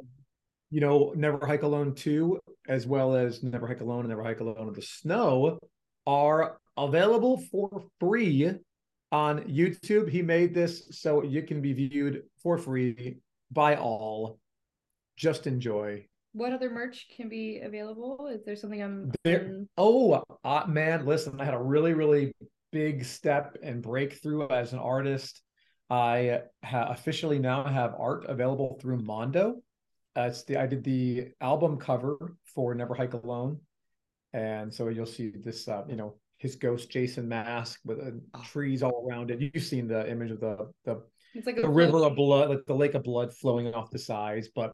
you know, Never Hike Alone 2, as well as Never Hike Alone and Never Hike Alone in the Snow, are available for free on YouTube. He made this so you can be viewed for free by all. Just enjoy. What other merch can be available? Is there something I'm? There- Oh, uh, man, listen, I had a really, really big step and breakthrough as an artist. I ha- officially now have art available through Mondo. Uh, it's the I did the album cover for Never Hike Alone, and so you'll see this, uh, you know, his ghost Jason mask with uh, Oh. trees all around it. You've seen the image of the the It's like a the river of blood, like the lake of blood flowing off the sides. But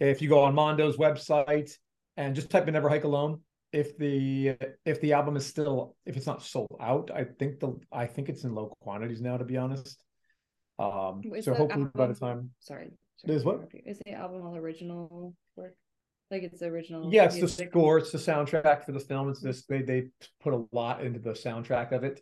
if you go on Mondo's website and just type in "Never Hike Alone," if the if the album is still if it's not sold out, I think the I think it's in low quantities now. To be honest, um, Is so hopefully by the time, Sorry. Is sorry to what? Is the album all original work? Like it's original. yeah, it's the score, it's the soundtrack for the film. It's this they they put a lot into the soundtrack of it.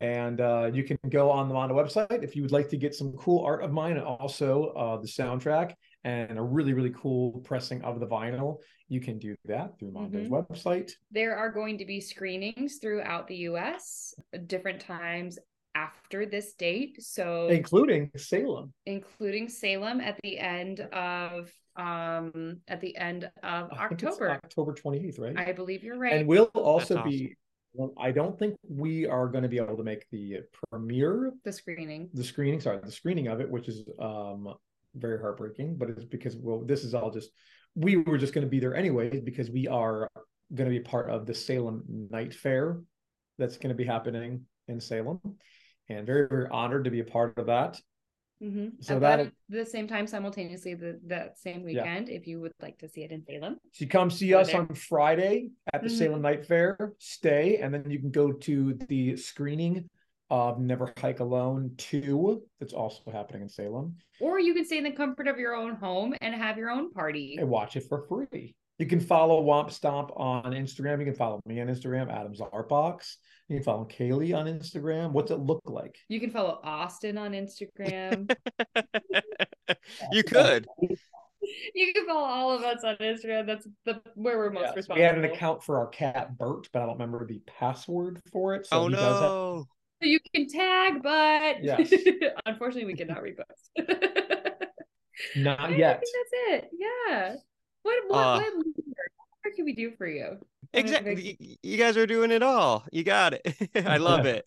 And uh, you can go on the Mondo website if you would like to get some cool art of mine and also uh, the soundtrack and a really, really cool pressing of the vinyl. You can do that through Mondo's Mhm. website. There are going to be screenings throughout the US, different times after this date. So including Salem. including Salem at the end of um at the end of I think it's October. October 28th, right? I believe you're right. And we'll also awesome. be, well, I don't think we are going to be able to make the premiere, the screening. the screening, sorry, the screening of it, which is um very heartbreaking, but it's because, well, this is all just, we were just going to be there anyways because we are going to be part of the Salem Night Fair that's going to be happening in Salem. And very, very honored to be a part of that. Mm-hmm. So At that- the, same time, simultaneously, the that same weekend, if you would like to see it in Salem. So you come see We're us there. on Friday at the Mhm. Salem Night Fair, stay, and then you can go to the screening of Never Hike Alone 2 that's also happening in Salem Or you can stay in the comfort of your own home and have your own party. and watch it for free. You can follow Womp Stomp on Instagram. You can follow me on Instagram, Adam's Artbox. You can follow Kali on Instagram. What's it look like? You can follow Austin on Instagram. [laughs] you could. [laughs] you can follow all of us on Instagram. That's the where we're most Yes, responsible. we had an account for our cat Bert, but I don't remember the password for it. So oh he have no. So you can tag, but Yes. [laughs] unfortunately, we cannot repost. not I yet. think that's it. Yeah. What what Uh, what more what can we do for you? Exactly. You, you guys are doing it all. You got it. [laughs] I love it.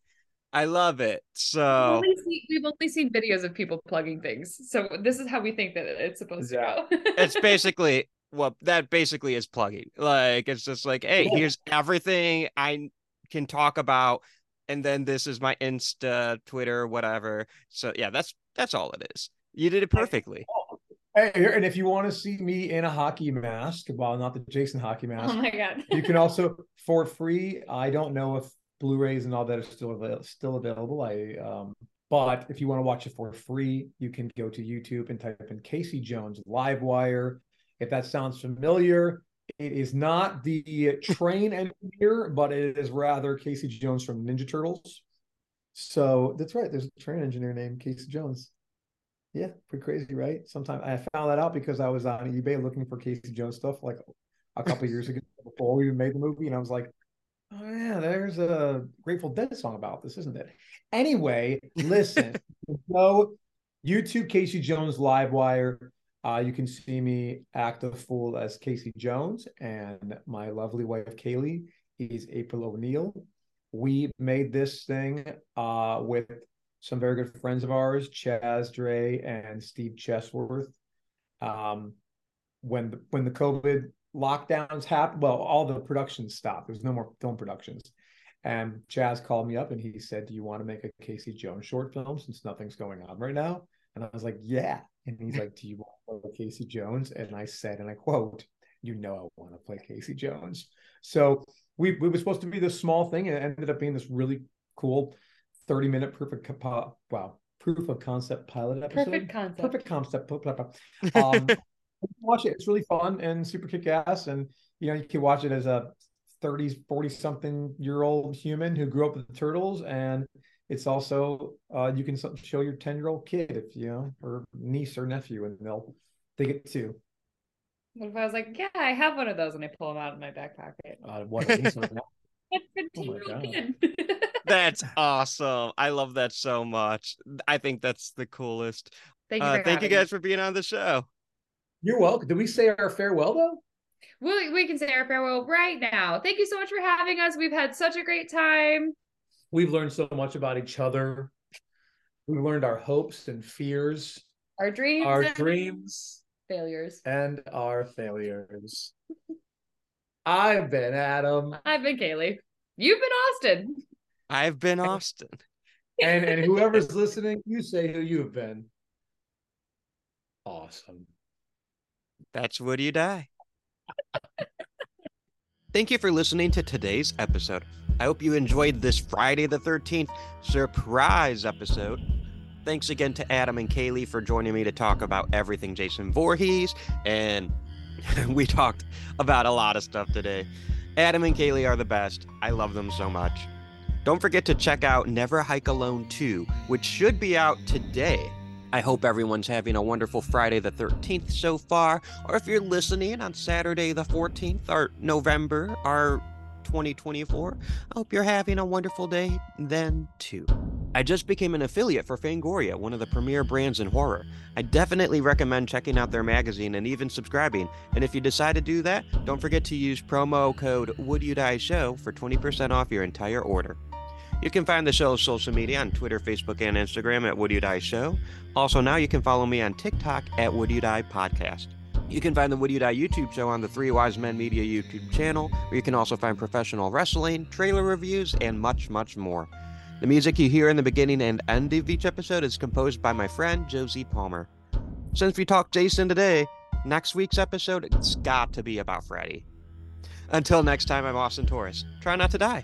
I love it. We've So only, seen, we've only seen videos of people plugging things, so this is how we think that it's supposed to go. [laughs] it's basically well, that basically is plugging. Like it's just like, hey, Yeah. here's everything I can talk about, and then this is my Insta, Twitter, whatever. So yeah, that's that's all it is. You did it perfectly. Hey, and if you want to see me in a hockey mask, well, not the Jason hockey mask, oh my god! you can [laughs] also for free. I don't know if Blu-rays and all that are still avail- still available. I um, but if you want to watch it for free, you can go to YouTube and type in Casey Jones Livewire. If that sounds familiar, it is not the train engineer, but it is rather Casey Jones from Ninja Turtles. So that's right. There's a train engineer named Casey Jones. Yeah, pretty crazy, right? Sometimes I found that out because I was on eBay looking for Casey Jones stuff like a couple years ago [laughs] before we even made the movie, and I was like, "Oh yeah, there's a Grateful Dead song about this, isn't it?" Anyway, listen, [laughs] go YouTube Casey Jones Livewire. Uh, you can see me act a fool as Casey Jones, and my lovely wife Kali is April O'Neill. We made this thing uh, with some very good friends of ours, Chaz Dre and Steve Chesworth. Um, when the, when the COVID lockdowns happened, well, all the production stopped. There was no more film productions. And Chaz called me up and he said, Do you want to make a Casey Jones short film since nothing's going on right now? And I was like, Yeah. And he's like, Do you want to play Casey Jones? And I said, and I quote, You know, I want to play Casey Jones. So we, we were supposed to be this small thing and it ended up being this really cool 30 minute proof of wow proof of concept pilot episode? Perfect concept. perfect concept [laughs] um, watch it. It's really fun and super kick-ass. And you know you can watch it as a 30 40 something year old human who grew up with the turtles. And it's also uh, you can show your 10 year old kid if you know or niece or nephew and they'll they get to what if I was like, yeah, I have one of those, and I pull them out of my back pocket? uh, what a niece or [laughs] It's Oh my 15 year old kid. [laughs] That's awesome. I love that so much. I think that's the coolest. Thank you. Uh, thank you having me. guys for being on the show. you're welcome did we say our farewell though We, we can say our farewell right now. Thank you so much for having us. We've had such a great time. we've learned so much about each other we've learned our hopes and fears Our dreams, our and dreams failures. and our failures. [laughs] I've been Adam, I've been Kali. You've been Austin. I've been Austin. and and whoever's [laughs] listening, you say who you've been. Awesome. That's Would You Die? [laughs] Thank you for listening to today's episode. I hope you enjoyed this Friday the 13th surprise episode. Thanks again to Adam and Kali for joining me to talk about everything Jason Voorhees, and [laughs] we talked about a lot of stuff today. Adam and Kali are the best. I love them so much. Don't forget to check out Never Hike Alone 2, which should be out today. I hope everyone's having a wonderful Friday the 13th so far, or if you're listening on Saturday the 14th or November or 2024, I hope you're having a wonderful day then too. I just became an affiliate for Fangoria, one of the premier brands in horror. I definitely recommend checking out their magazine and even subscribing. And if you decide to do that, don't forget to use promo code Would You Die Show for 20% off your entire order. You can find the show's social media on Twitter, Facebook, and Instagram at Would You Die Show. Also, now you can follow me on TikTok at Would You Die Podcast. You can find the Would You Die YouTube show on the Three Y's Men Media YouTube channel, where you can also find professional wrestling, trailer reviews, and much, much more. The music you hear in the beginning and end of each episode is composed by my friend Josie Palmer. Since we talked Jason today, next week's episode it's got to be about Freddy. Until next time, I'm Austin Torres. Try not to die.